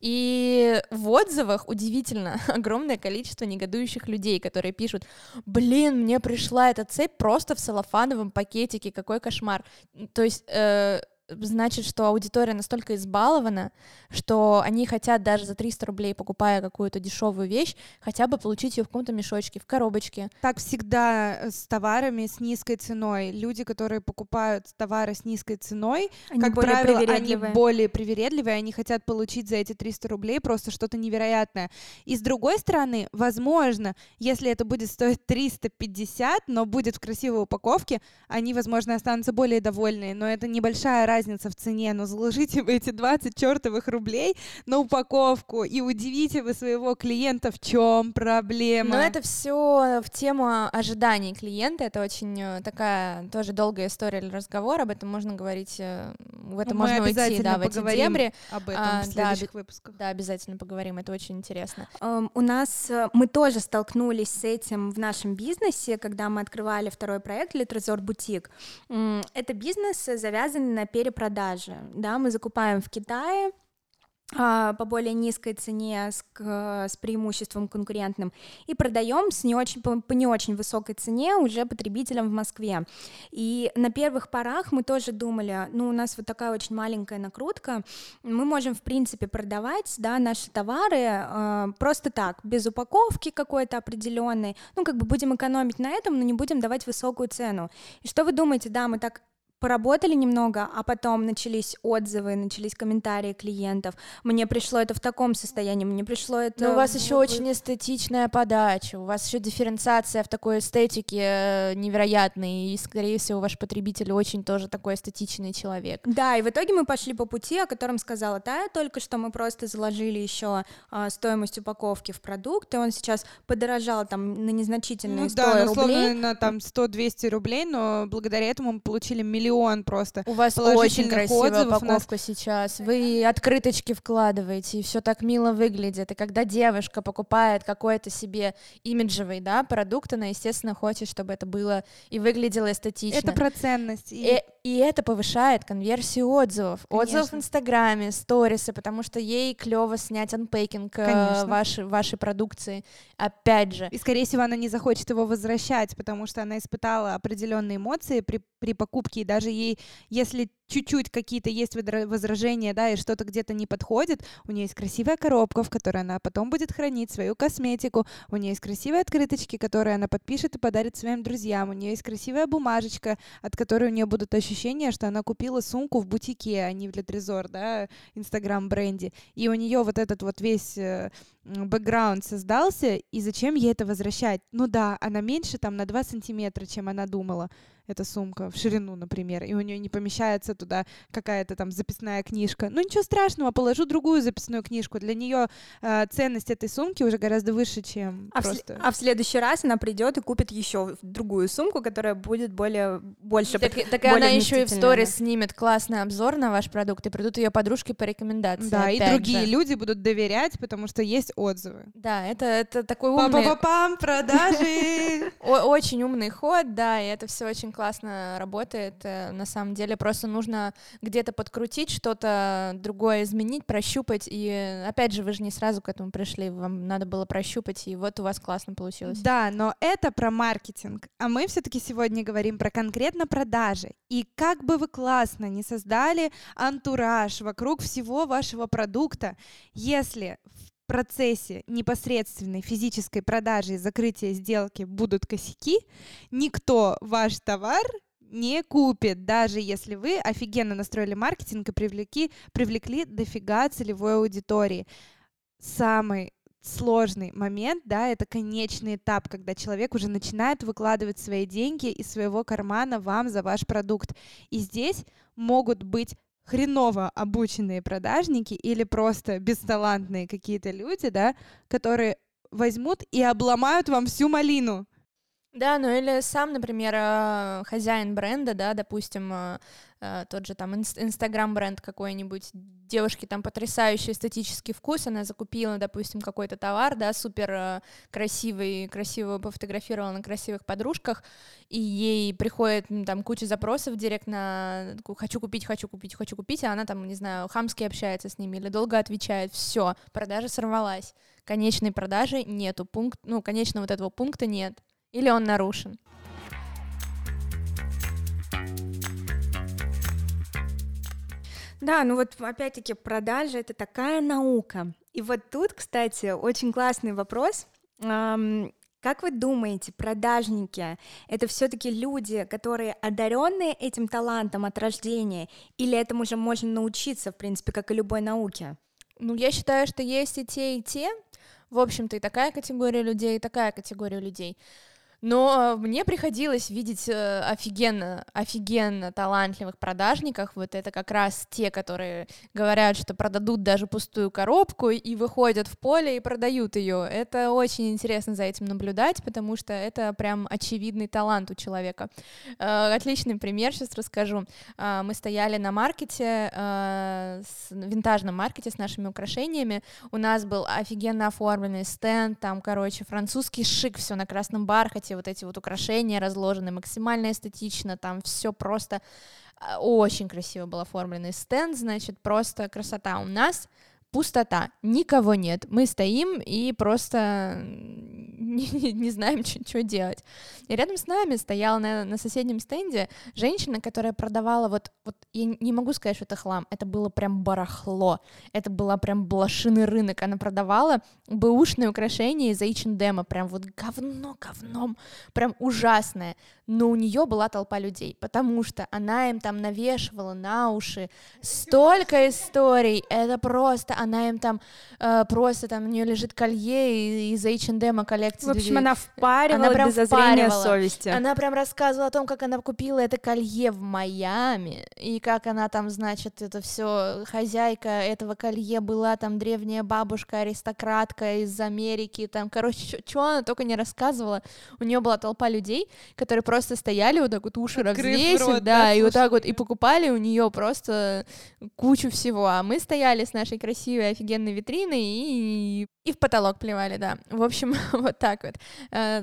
И в отзывах удивительно огромное количество негодующих людей, которые пишут, блин, мне пришла эта цепь просто в целлофановом пакетике, какой кошмар. То есть э, uh, значит, что аудитория настолько избалована, что они хотят даже за 300 рублей, покупая какую-то дешевую вещь, хотя бы получить ее в каком-то мешочке, в коробочке. Так всегда э, с товарами с низкой ценой. Люди, которые покупают товары с низкой ценой, Они как более правило, они более привередливые, они хотят получить за эти 300 рублей просто что-то невероятное. И с другой стороны, возможно, если это будет стоить 350, но будет в красивой упаковке, они, возможно, останутся более довольны. Но это небольшая разница в цене. Но заложите вы эти 20 чертовых рублей на упаковку и удивите вы своего клиента, в чем проблема. Но это все в тему ожиданий клиента. Это очень э, такая тоже долгая история для разговора. Об этом можно говорить, э, в это Ну, Мы можно уйти, обязательно да, в эти поговорим дебри. об этом А, в да, следующих бе- выпусках. Да, обязательно поговорим, это очень интересно. Эм, У нас э, мы тоже столкнулись с этим в нашем бизнесе, когда мы открывали второй проект Литрезор Бутик. Это бизнес завязанный на перепродаже. Да, мы закупаем в Китае а, по более низкой цене с, с преимуществом конкурентным и продаем с не очень, по, по не очень высокой цене уже потребителям в Москве. И на первых порах мы тоже думали, ну у нас вот такая очень маленькая накрутка, мы можем в принципе продавать да, наши товары э, просто так, без упаковки какой-то определенной, ну как бы будем экономить на этом, но не будем давать высокую цену. И что вы думаете, да, мы так поработали немного, а потом начались отзывы, начались комментарии клиентов. Мне пришло это в таком состоянии, мне пришло это... Но у вас еще очень эстетичная подача, у вас еще дифференциация в такой эстетике э, невероятной, и, скорее всего, ваш потребитель очень тоже такой эстетичный человек. Да, и в итоге мы пошли по пути, о котором сказала Тая только что. Мы просто заложили еще а, стоимость упаковки в продукт, и он сейчас подорожал там на незначительные Ну 100 да, ну, условно рублей. на там 100-200 рублей, но благодаря этому мы получили миллион просто. У вас очень красивая отзывов у нас. упаковка сейчас. Вы открыточки вкладываете, и все так мило выглядит. И когда девушка покупает какой-то себе имиджевый да, продукт, она, естественно, хочет, чтобы это было и выглядело эстетично. Это про ценность. И И, и это повышает конверсию отзывов. Отзывов в Конечно. Инстаграме, сторисы, потому что ей клево снять анпейкинг э, Конечно. вашей, вашей продукции. Опять же, И, скорее всего, она не захочет его возвращать, потому что она испытала определенные эмоции при, при покупке, и даже ей, если чуть-чуть какие-то есть возражения, да, и что-то где-то не подходит, у нее есть красивая коробка, в которой она потом будет хранить свою косметику, у нее есть красивые открыточки, которые она подпишет и подарит своим друзьям, у нее есть красивая бумажечка, от которой у нее будут ощущения, что она купила сумку в бутике, а не в Летрезор, да, инстаграм-бренде, и у нее вот этот вот весь э, бэкграунд создался, и зачем ей это возвращать? Ну да, она меньше там на 2 сантиметра, чем она думала, эта сумка, в ширину, например, и у нее не помещается туда какая-то там записная книжка. Ну ничего страшного, положу другую записную книжку. Для нее ценность этой сумки уже гораздо выше, чем А в, просто... а в следующий раз она придет и купит еще другую сумку, которая будет более больше. так, под- так и более она еще и в сторис снимет классный обзор на ваш продукт, и придут ее подружки по рекомендации. Да, и опять другие же. люди будут доверять, потому что есть отзывы. Да, это, это такой умный, Па-па-па-пам, продажи! Очень умный ход, да, и это все очень классно работает. Э, На самом деле просто нужно где-то подкрутить, что-то другое изменить, прощупать. И опять же, вы же не сразу к этому пришли, вам надо было прощупать, и вот у вас классно получилось. Да, но это про маркетинг. А мы все-таки сегодня говорим про конкретно продажи. И как бы вы классно не создали антураж вокруг всего вашего продукта, если в процессе непосредственной физической продажи и закрытия сделки будут косяки, никто ваш товар не купит, даже если вы офигенно настроили маркетинг и привлекли, привлекли дофига целевой аудитории. Самый сложный момент, да, это конечный этап, когда человек уже начинает выкладывать свои деньги из своего кармана вам за ваш продукт. И здесь могут быть хреново обученные продажники или просто бесталантные какие-то люди, да, которые возьмут и обломают вам всю малину. Да, ну или сам, например, э, хозяин бренда, да, допустим, э, э, тот же там инс- инстаграм-бренд какой-нибудь, девушки там потрясающий эстетический вкус, она закупила, допустим, какой-то товар, да, супер красивый, красиво пофотографировала на красивых подружках, и ей приходит там куча запросов директ на «хочу купить, хочу купить, хочу купить», а она там, не знаю, хамски общается с ними или долго отвечает, все, продажа сорвалась, конечной продажи нету, пункт, ну, конечного вот этого пункта нет. Или он нарушен? Да, ну вот опять-таки продажа — это такая наука. И вот тут, кстати, очень классный вопрос. Как вы думаете, продажники это все-таки люди, которые одаренные этим талантом от рождения, или этому уже можно научиться, в принципе, как и любой науке? Ну, я считаю, что есть и те, и те. В общем-то, и такая категория людей, и такая категория людей. Но мне приходилось видеть э, офигенно, офигенно талантливых продажников. Вот это как раз те, которые говорят, что продадут даже пустую коробку и выходят в поле и продают ее. Это очень интересно за этим наблюдать, потому что это прям очевидный талант у человека. Э, отличный пример сейчас расскажу. Э, мы стояли на маркете, винтажном маркете с нашими украшениями. У нас был офигенно оформленный стенд, там, короче, французский шик, все на красном бархате эти вот эти вот украшения разложены максимально эстетично, там все просто а, очень красиво был оформленный стенд, значит, просто красота. У нас пустота, никого нет, мы стоим и просто не, не, не знаем, что делать. И рядом с нами стояла на, на соседнем стенде женщина, которая продавала вот, вот, я не могу сказать, что это хлам, это было прям барахло, это была прям блошиный рынок, она продавала бэушные украшения из H&M, прям вот говно говном, прям ужасное, но у нее была толпа людей, потому что она им там навешивала на уши столько историй, это просто, она им там э, просто там у нее лежит колье из H&M коллекции. В общем, она впаривала она прям без зазрения совести. Она прям рассказывала о том, как она купила это колье в Майами и как она там, значит, это все хозяйка этого колье была там древняя бабушка аристократка из Америки, там, короче, что она только не рассказывала. У нее была толпа людей, которые просто просто стояли вот так вот уши развесив, да, да и вот так вот, и покупали у нее просто кучу всего, а мы стояли с нашей красивой офигенной витриной и, и в потолок плевали, да. В общем, вот так вот. Э,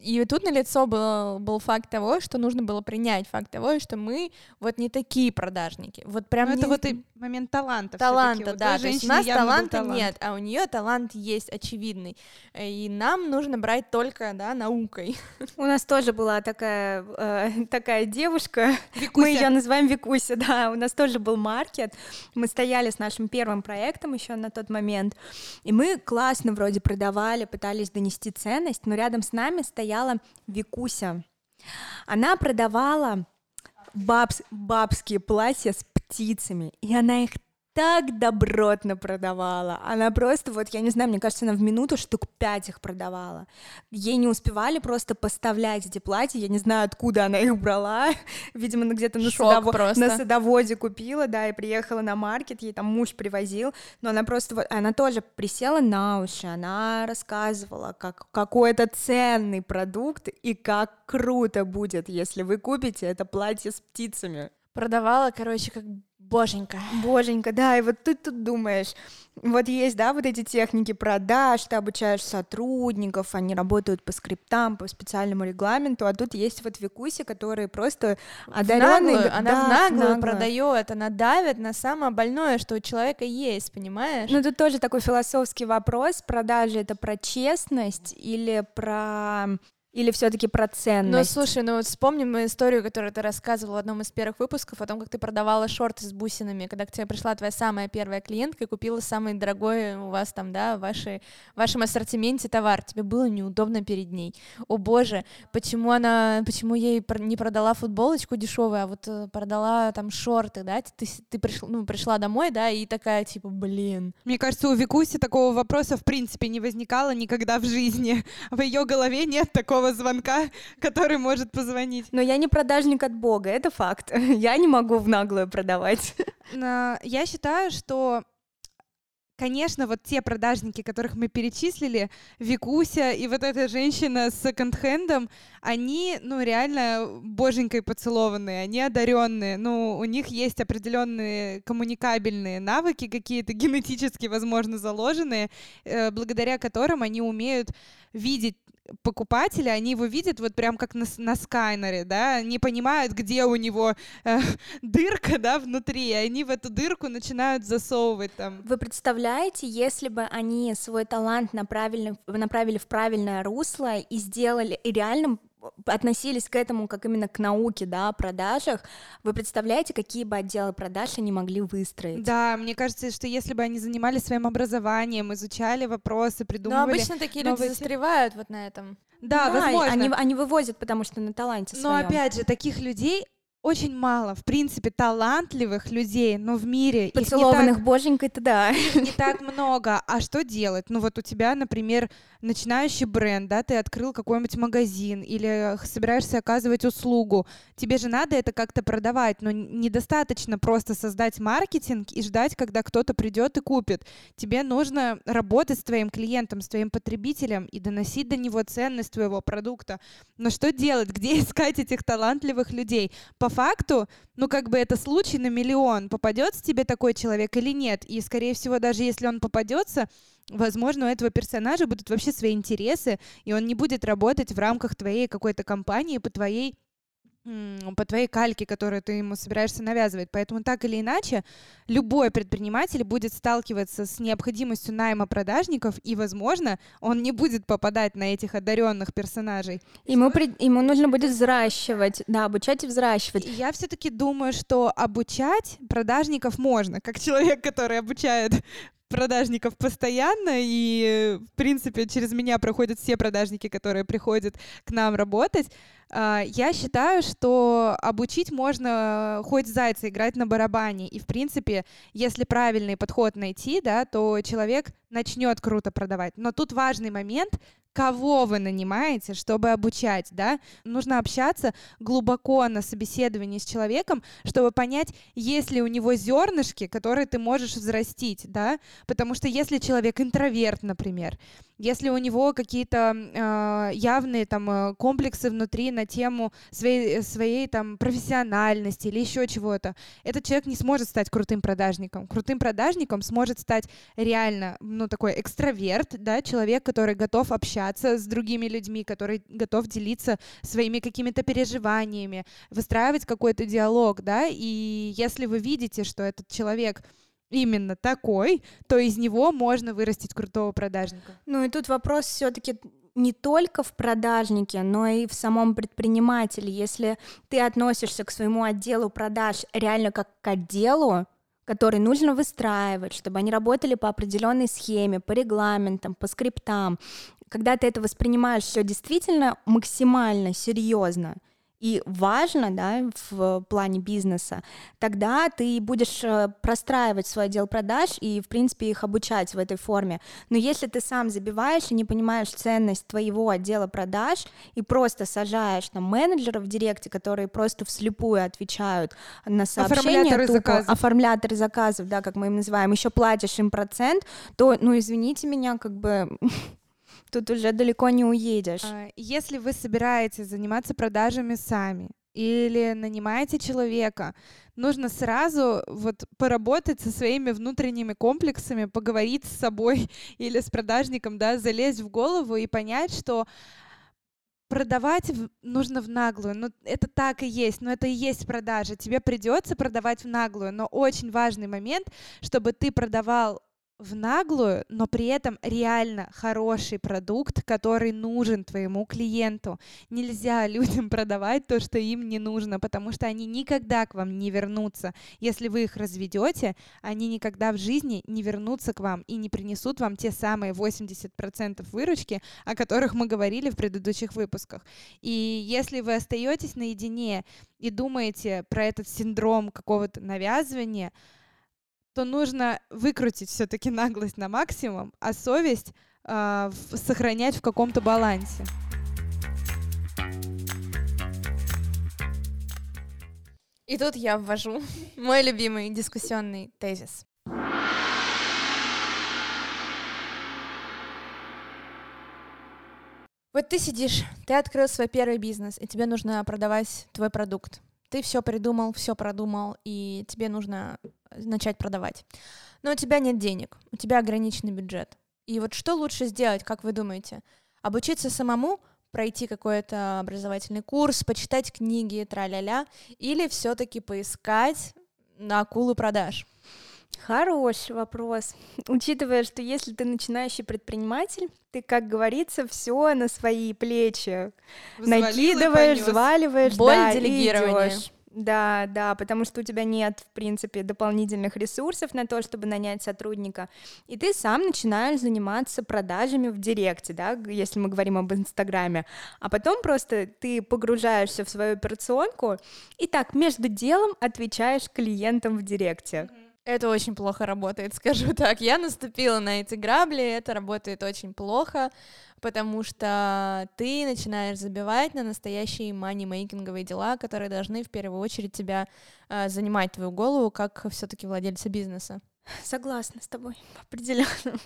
и тут на лицо был, был факт того, что нужно было принять факт того, что мы вот не такие продажники. Вот прям ну, не... это вот и момент таланта. Таланта, да. То есть у нас таланта талант. нет, а у нее талант есть очевидный. И нам нужно брать только, да, наукой. У нас тоже была такая, э, такая девушка, Викуся. мы ее называем Викуся, да, у нас тоже был маркет, мы стояли с нашим первым проектом еще на тот момент, и мы классно вроде продавали, пытались донести ценность, но рядом с нами стояла Викуся. Она продавала бабс, бабские платья с птицами, и она их так добротно продавала. Она просто, вот, я не знаю, мне кажется, она в минуту штук пять их продавала. Ей не успевали просто поставлять эти платья, я не знаю, откуда она их брала. Видимо, она где-то на, садово... на садоводе купила, да, и приехала на маркет, ей там муж привозил, но она просто, вот, она тоже присела на уши, она рассказывала, как какой это ценный продукт и как круто будет, если вы купите это платье с птицами. Продавала, короче, как Боженька. Боженька, да, и вот ты тут думаешь, вот есть, да, вот эти техники продаж, ты обучаешь сотрудников, они работают по скриптам, по специальному регламенту, а тут есть вот Викуси, которые просто одаренные. Она да, в наглую, наглую продает, она давит на самое больное, что у человека есть, понимаешь? Ну, тут тоже такой философский вопрос, продажи это про честность или про или все-таки про ценность? Ну, слушай, ну вот вспомним историю, которую ты рассказывала в одном из первых выпусков о том, как ты продавала шорты с бусинами, когда к тебе пришла твоя самая первая клиентка и купила самый дорогой у вас там, да, в, вашей, в вашем ассортименте товар. Тебе было неудобно перед ней. О боже, почему она, почему ей не продала футболочку дешевую, а вот э, продала там шорты, да? Ты, ты пришла, ну, пришла домой, да, и такая типа, блин. Мне кажется, у Викуси такого вопроса в принципе не возникало никогда в жизни. В ее голове нет такого первого звонка, который может позвонить. Но я не продажник от Бога, это факт. Я не могу в наглую продавать. Я считаю, что Конечно, вот те продажники, которых мы перечислили, Викуся и вот эта женщина с секонд-хендом, они, ну, реально боженькой поцелованные, они одаренные, ну, у них есть определенные коммуникабельные навыки, какие-то генетически, возможно, заложенные, э, благодаря которым они умеют видеть покупатели, они его видят вот прям как на, на скайнере, да, не понимают, где у него э, дырка, да, внутри, и они в эту дырку начинают засовывать там. Вы представляете, если бы они свой талант направили, направили в правильное русло и сделали, и реально относились к этому как именно к науке, да, о продажах, вы представляете, какие бы отделы продаж они могли выстроить? Да, мне кажется, что если бы они занимались своим образованием, изучали вопросы, придумывали... Но обычно такие люди новые- застревают вот на этом. Да, Да, возможно. Они, они вывозят, потому что на таланте Но своем. опять же, таких людей очень мало, в принципе, талантливых людей, но в мире не так Поцелованных боженькой-то да. не так много. А что делать? Ну вот у тебя, например, начинающий бренд, да, ты открыл какой-нибудь магазин или х- собираешься оказывать услугу. Тебе же надо это как-то продавать, но недостаточно просто создать маркетинг и ждать, когда кто-то придет и купит. Тебе нужно работать с твоим клиентом, с твоим потребителем и доносить до него ценность твоего продукта. Но что делать? Где искать этих талантливых людей? По факту, ну как бы это случай на миллион. Попадется тебе такой человек или нет? И, скорее всего, даже если он попадется, возможно, у этого персонажа будут вообще свои интересы, и он не будет работать в рамках твоей какой-то компании по твоей по твоей кальке, которую ты ему собираешься навязывать. Поэтому так или иначе, любой предприниматель будет сталкиваться с необходимостью найма продажников, и, возможно, он не будет попадать на этих одаренных персонажей. Ему, при- ему нужно будет взращивать, да, обучать и взращивать. И Я все-таки думаю, что обучать продажников можно, как человек, который обучает продажников постоянно, и, в принципе, через меня проходят все продажники, которые приходят к нам работать. А, Я считаю, что обучить можно хоть зайца играть на барабане. И, в принципе, если правильный подход найти, да, то человек начнет круто продавать. Но тут важный момент, кого вы нанимаете, чтобы обучать, да? Нужно общаться глубоко на собеседовании с человеком, чтобы понять, есть ли у него зернышки, которые ты можешь взрастить, да? Потому что если человек интроверт, например, если у него какие-то э, явные там э, комплексы внутри на тему своей, своей там профессиональности или еще чего-то, этот человек не сможет стать крутым продажником. Крутым продажником сможет стать реально, ну, такой экстраверт, да, человек, который готов общаться с другими людьми, который готов делиться своими какими-то переживаниями, выстраивать какой-то диалог, да, и если вы видите, что этот человек именно такой, то из него можно вырастить крутого продажника. Ну и тут вопрос все-таки не только в продажнике, но и в самом предпринимателе. Если ты относишься к своему отделу продаж реально как к отделу, который нужно выстраивать, чтобы они работали по определенной схеме, по регламентам, по скриптам. Когда ты это воспринимаешь все действительно максимально серьезно и важно, да, в плане бизнеса, тогда ты будешь э, простраивать свой отдел продаж и, в принципе, их обучать в этой форме. Но если ты сам забиваешь и не понимаешь ценность твоего отдела продаж и просто сажаешь там менеджеров в директе, которые просто вслепую отвечают на сообщения, Оформляторы тупо, заказов. оформляторы заказов, да, как мы им называем, еще платишь им процент, то, ну, извините меня, как бы тут уже далеко не уедешь. А, Если вы собираетесь заниматься продажами сами или нанимаете человека, нужно сразу вот поработать со своими внутренними комплексами, поговорить с собой или с продажником, да, залезть в голову и понять, что продавать нужно в наглую. Ну, это так и есть, но это и есть продажа. Тебе придется продавать в наглую, но очень важный момент, чтобы ты продавал в наглую, но при этом реально хороший продукт, который нужен твоему клиенту. Нельзя людям продавать то, что им не нужно, потому что они никогда к вам не вернутся. Если вы их разведете, они никогда в жизни не вернутся к вам и не принесут вам те самые 80% выручки, о которых мы говорили в предыдущих выпусках. И если вы остаетесь наедине и думаете про этот синдром какого-то навязывания, то нужно выкрутить все-таки наглость на максимум, а совесть в- сохранять в каком-то балансе. И тут я ввожу мой любимый дискуссионный тезис. Вот ты сидишь, ты открыл свой первый бизнес, и тебе нужно продавать твой продукт. Ты все придумал, все продумал, и тебе нужно э, начать продавать. Но у тебя нет денег, у тебя ограниченный бюджет. И вот что лучше сделать, как вы думаете? Обучиться самому, пройти какой-то образовательный курс, почитать книги, тра-ля-ля, или все-таки поискать на акулу продаж? Хороший вопрос. Учитывая, что если ты начинающий предприниматель, ты, как говорится, все на свои плечи Взвалил накидываешь, взваливаешь, Боль да, и делегирования. идёшь. Да, да, потому что у тебя нет, в принципе, дополнительных ресурсов на то, чтобы нанять сотрудника, и ты сам начинаешь заниматься продажами в Директе, да, если мы говорим об Инстаграме, а потом просто ты погружаешься в свою операционку и так между делом отвечаешь клиентам в Директе. Это очень плохо работает, скажу так. Я наступила на эти грабли, это работает очень плохо, потому что ты начинаешь забивать на настоящие мани-мейкинговые дела, которые должны в первую очередь тебя э, занимать твою голову как все-таки владельца бизнеса. Согласна с тобой, определенно.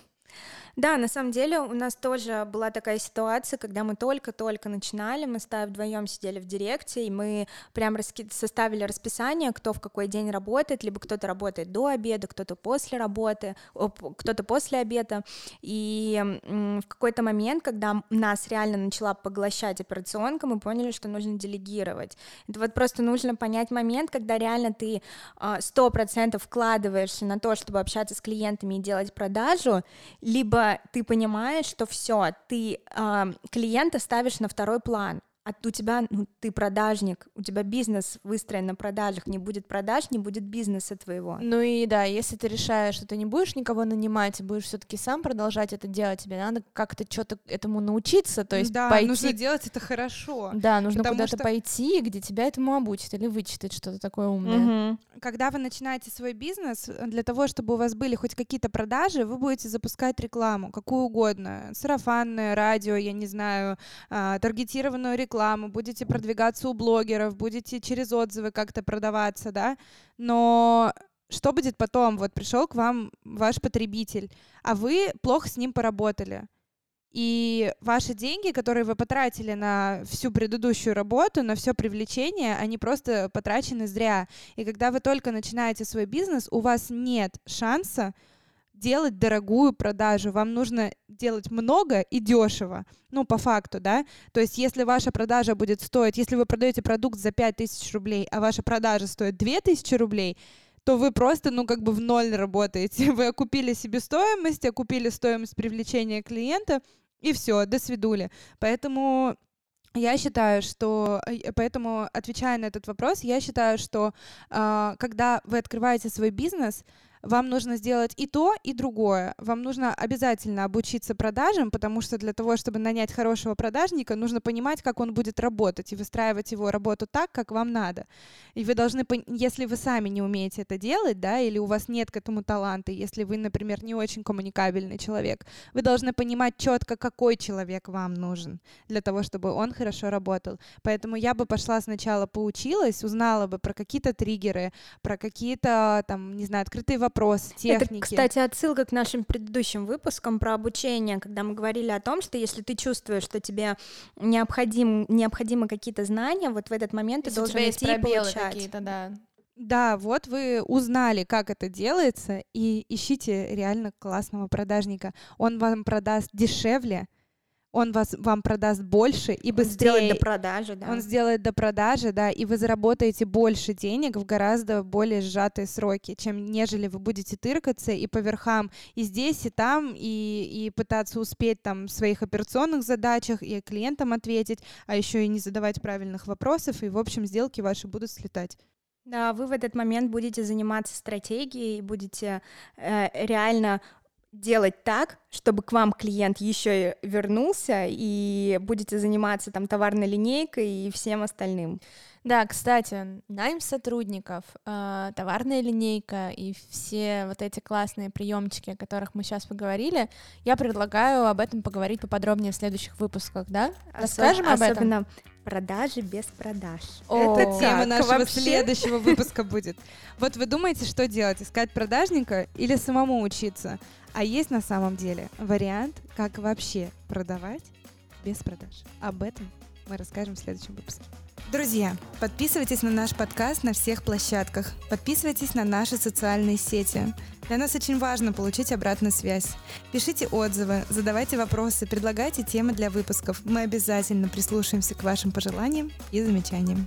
Да, на самом деле у нас тоже была такая ситуация, когда мы только-только начинали, мы с Тай вдвоем сидели в директе, и мы прям раски- составили расписание, кто в какой день работает, либо кто-то работает до обеда, кто-то после работы, кто-то после обеда. И в какой-то момент, когда нас реально начала поглощать операционка, мы поняли, что нужно делегировать. Это вот просто нужно понять момент, когда реально ты а, сто процентов вкладываешься на то, чтобы общаться с клиентами и делать продажу, либо ты понимаешь, что все, ты а, клиента ставишь на второй план, а у тебя, ну, ты продажник, у тебя бизнес выстроен на продажах, не будет продаж, не будет бизнеса твоего. Ну и да, если ты решаешь, что ты не будешь никого нанимать, и будешь все-таки сам продолжать это делать, тебе надо как-то что-то этому научиться, то есть да, пойти нужно делать это хорошо. Да, нужно куда-то что- пойти, где тебя этому обучат или вычитать что-то такое умное. Мгм. Когда вы начинаете свой бизнес, э, для того, чтобы у вас были хоть какие-то продажи, вы будете запускать рекламу, какую угодно, сарафанное, радио, я не знаю, а, таргетированную рекламу, будете продвигаться у блогеров, будете через отзывы как-то продаваться, да, но что будет потом? Вот пришел к вам ваш потребитель, а вы плохо с ним поработали. И ваши деньги, которые вы потратили на всю предыдущую работу, на все привлечение, они просто потрачены зря. И когда вы только начинаете свой бизнес, у вас нет шанса делать дорогую продажу. Вам нужно делать много и дешево. Ну, по факту, да. То есть, если ваша продажа будет стоить, если вы продаете продукт за 5000 рублей, а ваша продажа стоит 2000 рублей, то вы просто, ну, как бы в ноль работаете. Вы окупили себестоимость, окупили стоимость привлечения клиента, и все, до свидули. Поэтому я считаю, что, э, поэтому, отвечая на этот вопрос, я считаю, что а, когда вы открываете свой бизнес, вам нужно сделать и то, и другое. Вам нужно обязательно обучиться продажам, потому что для того, чтобы нанять хорошего продажника, нужно понимать, как он будет работать и выстраивать его работу так, как вам надо. И вы должны, если вы сами не умеете это делать, да, или у вас нет к этому таланта, если вы, например, не очень коммуникабельный человек, вы должны понимать четко, какой человек вам нужен для того, чтобы он хорошо работал. Поэтому я бы пошла сначала поучилась, узнала бы про какие-то триггеры, про какие-то, там, не знаю, открытые вопросы, техники. Это, кстати, отсылка к нашим предыдущим выпускам про обучение, когда мы говорили о том, что если ты чувствуешь, что тебе необходим, необходимы какие-то знания, вот в этот момент Если ты у должен идти и получать. какие-то, да. Да, вот вы узнали, как это делается, и ищите реально классного продажника. Он вам продаст дешевле, он вас, вам продаст больше и Он сделает быстрее. до продажи, да. Он сделает до продажи, да, и вы заработаете больше денег в гораздо более сжатые сроки, чем нежели вы будете тыркаться и по верхам и здесь, и там, и, и пытаться успеть там в своих операционных задачах и клиентам ответить, а еще и не задавать правильных вопросов, и, в общем, сделки ваши будут слетать. Да, вы в этот момент будете заниматься стратегией, будете э, реально делать так, чтобы к вам клиент еще и вернулся, и будете заниматься там товарной линейкой и всем остальным. Да, кстати, найм сотрудников, э, товарная линейка и все вот эти классные приемчики, о которых мы сейчас поговорили, я предлагаю об этом поговорить поподробнее в следующих выпусках, да? Расскажем Осо- об этом? Особенно продажи без продаж. О, Это тема нашего вообще? следующего выпуска будет. Вот вы думаете, что делать? Искать продажника или самому учиться? А есть на самом деле вариант, как вообще продавать без продаж. Об этом мы расскажем в следующем выпуске. Друзья, подписывайтесь на наш подкаст на всех площадках. Подписывайтесь на наши социальные сети. Для нас очень важно получить обратную связь. Пишите отзывы, задавайте вопросы, предлагайте темы для выпусков. Мы обязательно прислушаемся к вашим пожеланиям и замечаниям.